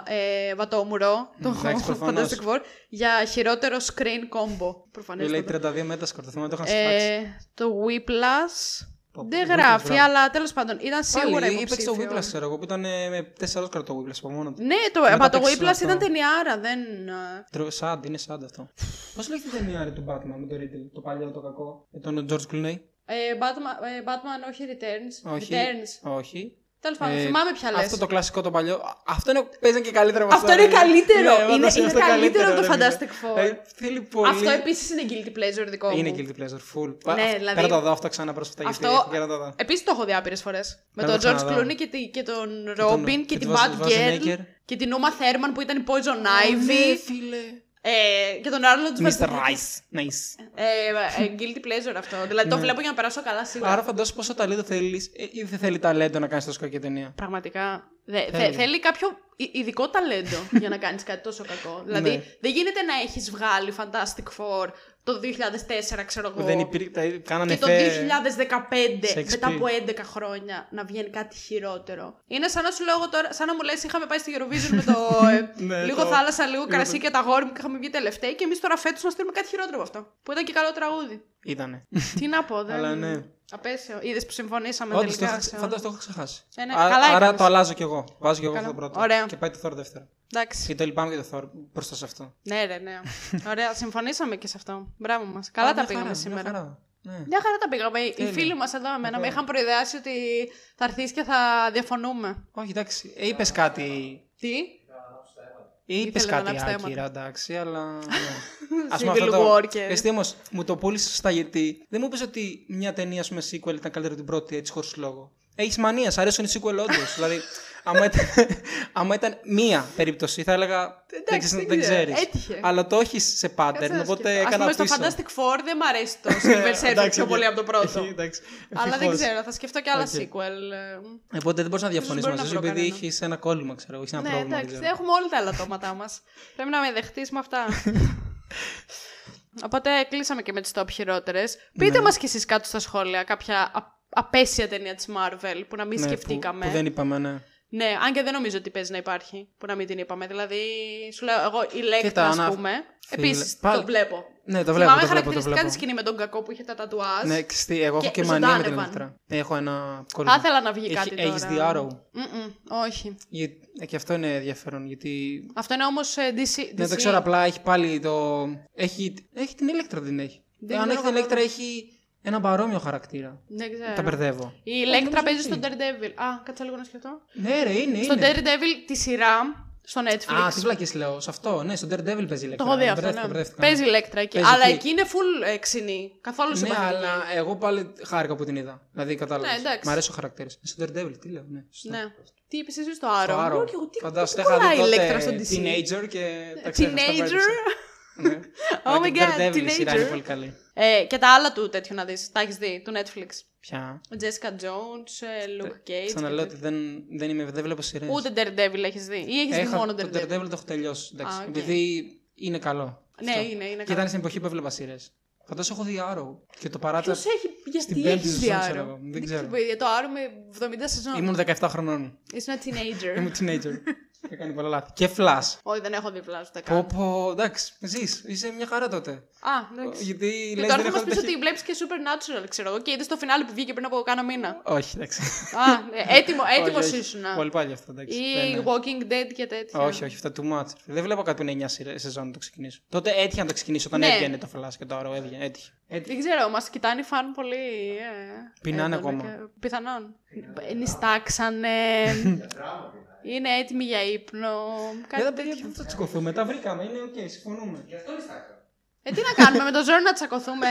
ε, βατόμουρο, το εντάξει, προφανώς. Fantastic Four, για χειρότερο screen combo. Προφανές. Λέει 32 μέτασκορ, το θυμάμαι, το είχα σφάξει. ε, το Whiplash. Πω, Δεν πω, γράφει, μπράβο. αλλά τέλος πάντων ήταν σίγουρα Πάλι είπες το υποψήφιο. Whiplash, ξέρω εγώ, που ήταν ε, με 4 Όσκαρ το Whiplash από μόνο του. Ναι, το, Μετά μα το παίξεις Whiplash αυτό. ήταν ταινιάρα, δεν. ε, Τρο- Σαντ, είναι σαντ αυτό. Πώς λέγεται η ταινία ρε, του Batman με το Riddle, το παλιό, το κακό, με τον George Clooney; Ε, Batman, ε, Batman όχι Returns. Όχι. Returns. Όχι. Τέλος πάντων, Ε, θυμάμαι ποια λες. Αυτό το κλασικό το παλιό. Α, Αυτό είναι, παίζαν και καλύτερα από Αυτό αυτό. είναι ρε. καλύτερο. Ναι, Είναι- φαντάσου, είναι αυτό καλύτερο από το ρε, φίλε. Fantastic Four. Ε, θέλει πολύ. Αυτό επίσης είναι guilty pleasure δικό μου. Είναι guilty pleasure, full. Ναι, δηλαδή- Πέρα το δω αυτό ξανά πρόσφατα γιατί Αυτό- έχω και να το δω. Επίσης το έχω δει άπειρες φορές. Με Πρέπει τον να George ξαναδώ. Clooney και, τη- και τον Robin και, και την τη Bad Vaz- Girl. Schwarzenegger. Και την Uma Thurman που ήταν η Poison Ναι, Ivy. φίλε. Ε, και τον Arnold Mr. Schwarzenegger. Rice. Nice. Ε, ε, guilty pleasure αυτό. Δηλαδή το Ναι. βλέπω για να περάσω καλά σίγουρα. Άρα φαντάσου πόσο ταλέντο θέλεις ή δεν θέλει ταλέντο να κάνεις τόσο κακή ταινία. Πραγματικά. Δε, θε- Θέλει. θέλει κάποιο ει- ειδικό ταλέντο για να κάνεις κάτι τόσο κακό. δηλαδή Ναι. δεν γίνεται να έχεις βγάλει Fantastic Four το 2004, ξέρω εγώ. Δεν υπήρχε. τα- Κάνανε Και το φε- 2015, Shakespeare. μετά από 11 χρόνια, να βγαίνει κάτι χειρότερο. Είναι σαν να σου λέω εγώ τώρα, σαν να μου λες είχαμε πάει στη Eurovision με το ε, Ναι, λίγο το- θάλασσα, λίγο κρασί το- και τα γόρι μου και είχαμε βγει τελευταίοι και εμείς τώρα φέτος να στείλουμε κάτι χειρότερο από αυτό. Που ήταν και καλό τραγούδι. Ήτανε. Τι να πω, δεν. Αλλά ναι. Απέσιο. Είδες που συμφωνήσαμε Όντως το τελικά. είχα σε ξε- όλα. φαντάζομαι το έχω ξεχάσει. Ε, ναι, Άρα- καλά Άρα έκανες. το αλλάζω κι εγώ. Βάζω κι εγώ Καλά. αυτό το πρώτο. Ωραία. Και πάει το Thor δεύτερο. Εντάξει. Και το λυπάμαι και το Thor μπροστά σε αυτό. Ναι, ρε, ναι. Ωραία, συμφωνήσαμε και σε αυτό. Μπράβο μας. Καλά Α, τα μια πήγαμε χαρά, σήμερα. Μια χαρά. Ναι. Μια χαρά τα πήγαμε. Οι Τέλεια. φίλοι μας εδώ εμένα με Εδώ. είχαν προειδεάσει ότι θα έρθεις και θα διαφωνούμε. Όχι, εντάξει. Είπες κάτι. Τι; Είπε Ήθελε να κάτι ανάψει τα άκυρα, εντάξει, αλλά. ναι. Ας Civil αυτό το- War και- Εσύ όμως μου το πούλησες σωστά γιατί δεν μου είπες ότι μια ταινία ας πούμε, sequel ήταν καλύτερη από την πρώτη έτσι χωρίς λόγο. Έχεις μανία, σ' αρέσουν οι sequel όντως. δηλαδή, άμα ήταν, άμα ήταν μία περίπτωση, θα έλεγα. δεν, Εντάξει, ξέρεις- δεν δεν ξέρω. ξέρεις. Έτυχε. Αλλά το έχεις σε pattern, Κάτσε να οπότε σκεφτώ. Ας έκανα πούμε στο πίσω. Fantastic Four δεν μ' αρέσει το Silver Surfer Εντάξει, πιο οκ. πολύ από το πρώτο. Εντάξει, Αλλά δεν ευτυχώς. ξέρω, θα σκεφτώ και άλλα Οκ. sequel. ε. Οπότε δεν μπορείς να διαφωνήσεις μπορεί μαζί να σου βρω επειδή κανένα. έχεις ένα κόλλημα, ξέρω. Έχεις ένα Ναι, πρόβλημα. δεν εντάξει, ξέρω. έχουμε όλοι τα ελαττώματά μας. Πρέπει να με δεχτείς με αυτά. Οπότε κλείσαμε και με τις top χειρότερες. Ναι. Πείτε μας κι εσείς κάτω στα σχόλια κάποια α- απαίσια ταινία της Marvel που να μην Ναι, που- σκεφτήκαμε. Που, δεν είπαμε, ναι. Ναι, αν και δεν νομίζω ότι παίζει να υπάρχει που να μην την είπαμε. Δηλαδή, σου λέω εγώ η Elektra, Κοίτα, ας Ανά- πούμε. Φίλε, Επίσης πάλι- το βλέπω. Ναι, το βλέπω. Θυμάμαι το βλέπω, το χαρακτηριστικά βλέπω. της σκηνή με τον κακό που είχε τα τατουάζ. Ναι, ξυστή, εγώ έχω Και και μανία με την ζωντάνευαν. ηλεκτρά. Έχω ένα Θα κόλλημα. ήθελα να βγει Έχει- κάτι έχεις τώρα. δει Arrow? Μμμ, όχι. Για- ε, Και αυτό είναι ενδιαφέρον γιατί. Αυτό είναι όμως DC. Δεν το DC. ξέρω, απλά έχει πάλι το. Έχει, έχει την ηλέκτρα, δεν έχει. Δεν Αν ξέρω έχει την ηλέκτρα, καθόλου. έχει ένα παρόμοιο χαρακτήρα. Δεν ξέρω. Τα μπερδεύω. Η Ηλέκτρα νομίζω παίζει ότι στον Daredevil. Α, κάτσε λίγο να σκεφτώ. Ναι, ρε, είναι. Στον είναι. Daredevil τη σειρά στο Netflix. Α, τι βλακίε λέω. Σε αυτό, ναι, στον Daredevil παίζει ηλέκτρα. το έχω δει αυτό. Μπερδεύτηκα, Ναι. μπερδεύτηκα. Παίζει Ηλέκτρα εκεί. Παίζει Αλλά εκεί. εκεί είναι full ε, ξινή. Καθόλου Ναι, συμπαθητική. αλλά εγώ πάλι χάρηκα που την είδα. Δηλαδή, κατάλαβα. Ναι, εντάξει. Μ' αρέσει ο χαρακτήρα. Στον Daredevil, τι λέω, ναι. σωστά. Ναι. Τι είπες εσύ στο Το Arrow. Arrow. Λέω και εγώ, τι- Φαντάσου, τι είχα κολλάει δει η Ηλέκτρα στον τότε DC. teenager και τα ξέχασα. τα Teenager; μπέρδεψα. Ναι. Oh Αλλά my και το God, Daredevil η σειρά είναι teenager. πολύ καλή. Ε, και τα άλλα του τέτοιου να δεις. Τα έχεις δει, του Netflix. Πια. Jessica Jones, ε, Luke Cage. Ξαναλέω και ότι δεν, δεν, είμαι, δεν βλέπω σειρές. τέτοια. Ούτε Daredevil έχεις δει. Ή έχεις δει Έχα, μόνο το Daredevil. Daredevil το έχω τελειώσει. Εντάξει, Α, οκ. Επειδή είναι καλό. Ναι, Αυτό. είναι, είναι Και καλό. ήταν στην εποχή που έβλεπα σειρές. Φαντάζομαι έχω δει Arrow. Και το παράτησα. Ποιος έχει, στην γιατί πέμπτη έχεις σεζόν, δει ξέρω Arrow; εγώ. Δεν ξέρω. Για το Arrow με 70 σεζόν. Ήμουν 17 χρονών. Είσαι ένα teenager. Ήμουν teenager. Είχα κάνει πολλά λάθη. Και Flash. Όχι, δεν έχω δει πλάκα σου Πω, κάνω. πω, εντάξει, ζεις, είσαι μια χαρά τότε. Α, εντάξει. Γιατί Και λες τώρα δεν θα έχω μας πεις τέτοια- ότι βλέπεις και Supernatural, ξέρω εγώ, και είδες το φινάλε που βγήκε πριν από κάνα μήνα. Όχι, εντάξει. Α, ε, έτοιμο, έτοιμος Όχι, όχι. ήσουν. Πολύ πάλι αυτό, εντάξει. Ή Δεν είναι. Walking Dead και τέτοια. Όχι, όχι, αυτά too much. Δεν βλέπω κάτι που είναι 9 σειρέ- σεζόν να το ξεκινήσω. Τότε έτυχε να το ξεκινήσω όταν Ναι. έβγαινε το Flash και το Arrow έβγαινε. Έτυχε. Έτυχε. Δεν ξέρω, μας κοιτάνε οι φαν πολύ. Ε, Πεινάνε έντονα ακόμα. και- Πιθανόν. Νυστάξανε. Είναι έτοιμοι για ύπνο. Κάτι Δεν τέτοιο. δεν θα τσακωθούμε, τα βρήκαμε, είναι οκ, συμφωνούμε. Ε, τι να κάνουμε, με το ζώο να τσακωθούμε.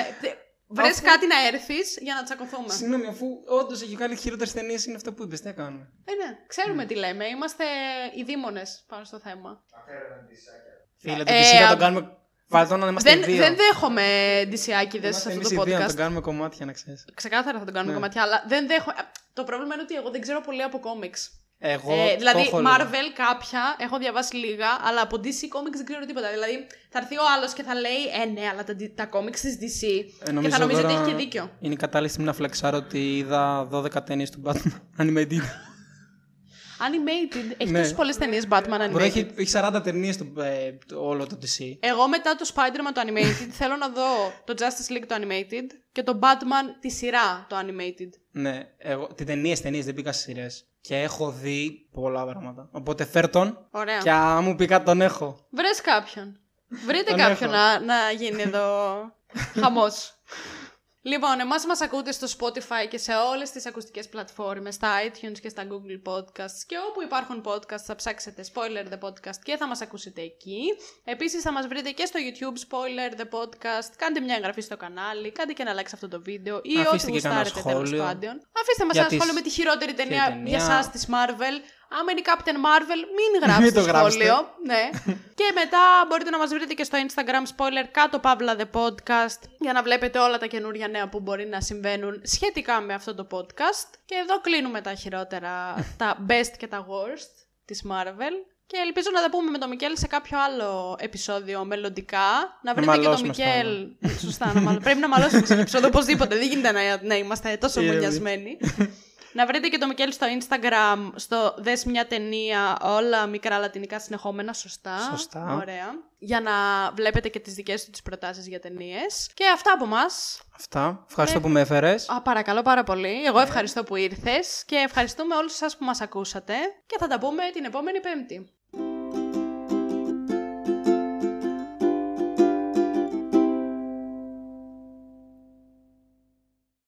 Βρες Αφού- κάτι να έρθεις για να τσακωθούμε. Συγγνώμη, αφού όντως έχει βγάλει χειρότερες ταινίες, είναι αυτό που είπες, τι να κάνουμε. Ε, ναι, ξέρουμε τι λέμε. Είμαστε οι δίμονε πάνω στο θέμα. Φίλε, το Ε, DC να α- τον κάνουμε. Βάλτε να είμαστε Δεν, δύο. δεν δέχομαι ντυσιάκιδε σε Είμαστε αυτό εμείς το οι δύο να podcast. τον κάνουμε κομμάτια, να ξέρεις. Ξεκάθαρα θα τον κάνουμε Ναι. κομματιά, αλλά δεν δέχομαι. Το πρόβλημα είναι ότι εγώ δεν ξέρω πολύ από κόμιξ. Εγώ. Ε, το δηλαδή, έχω λίγο. Marvel κάποια έχω διαβάσει λίγα, αλλά από DC Comics δεν ξέρω τίποτα. Δηλαδή, θα έρθει ο άλλος και θα λέει Ε, ναι, αλλά τα, τα comics της DC. Ε, και νομίζω θα νομίζω ότι τώρα έχει και δίκιο. Είναι η κατάλληλη στιγμή να φλεξάρω ότι είδα 12 ταινίες του Batman Animated. Animated. Έχει Ναι. τόσες πολλές ταινίες Batman Animated. Μπορεί έχει, έχει 40 ταινίες ε, το- όλο το DC. Εγώ μετά το Spider-Man το Animated θέλω να δω το Justice League το Animated και το Batman τη σειρά το Animated. Ναι, εγώ, την ταινίες, ταινίες δεν πήγα στις σειρές. Και έχω δει πολλά πράγματα. Οπότε φέρ τον. Ωραία. Και αν μου πει κάτι τον έχω. Βρες κάποιον. Βρείτε Τον κάποιον έχω. να, να γίνει εδώ χαμός. Λοιπόν, εμάς μας ακούτε στο Spotify και σε όλες τις ακουστικές πλατφόρμες, στα iTunes και στα Google Podcasts και όπου υπάρχουν podcasts θα ψάξετε Spoiler the Podcast και θα μας ακούσετε εκεί. Επίσης θα μας βρείτε και στο YouTube Spoiler the Podcast, κάντε μια εγγραφή στο κανάλι, κάντε και ένα like σε αυτό το βίντεο ή Αφήστε ό,τι και κανένα γουστάρετε τέλος σχόλιο. πάντων. Αφήστε μας Για ένα τις- σχόλιο με τη χειρότερη ταινία, ταινία. για εσάς της Marvel. Άμα είναι η Captain Marvel, μην Μην γράψετε το γράψετε. σχόλιο. ναι. και μετά μπορείτε να μας βρείτε και στο Instagram spoiler κάτω παύλα the podcast για να βλέπετε όλα τα καινούργια νέα που μπορεί να συμβαίνουν σχετικά με αυτό το podcast. Και εδώ κλείνουμε τα χειρότερα, τα best και τα worst της Marvel. Και ελπίζω να τα πούμε με τον Μικέλ σε κάποιο άλλο επεισόδιο μελλοντικά. Να βρείτε και τον μαλώσουμε στο Μικέλ. Σωστά, να μαλώ... πρέπει να μαλώσουμε σε επεισόδιο οπωσδήποτε. Δεν γίνεται να, να είμαστε τόσο Ήρεμοι. μονιασμένοι. να βρείτε και τον Μικέλ στο Instagram, στο Δες μια ταινία, όλα μικρά λατινικά συνεχόμενα, σωστά. Σωστά. Ωραία. Για να βλέπετε και τις δικές του τις προτάσεις για ταινίες. Και αυτά από μας. Αυτά. Ευχαριστώ που με έφερες. Α, παρακαλώ πάρα πολύ. Εγώ ευχαριστώ που ήρθες και ευχαριστούμε όλους σας που μας ακούσατε και θα τα πούμε την επόμενη Πέμπτη.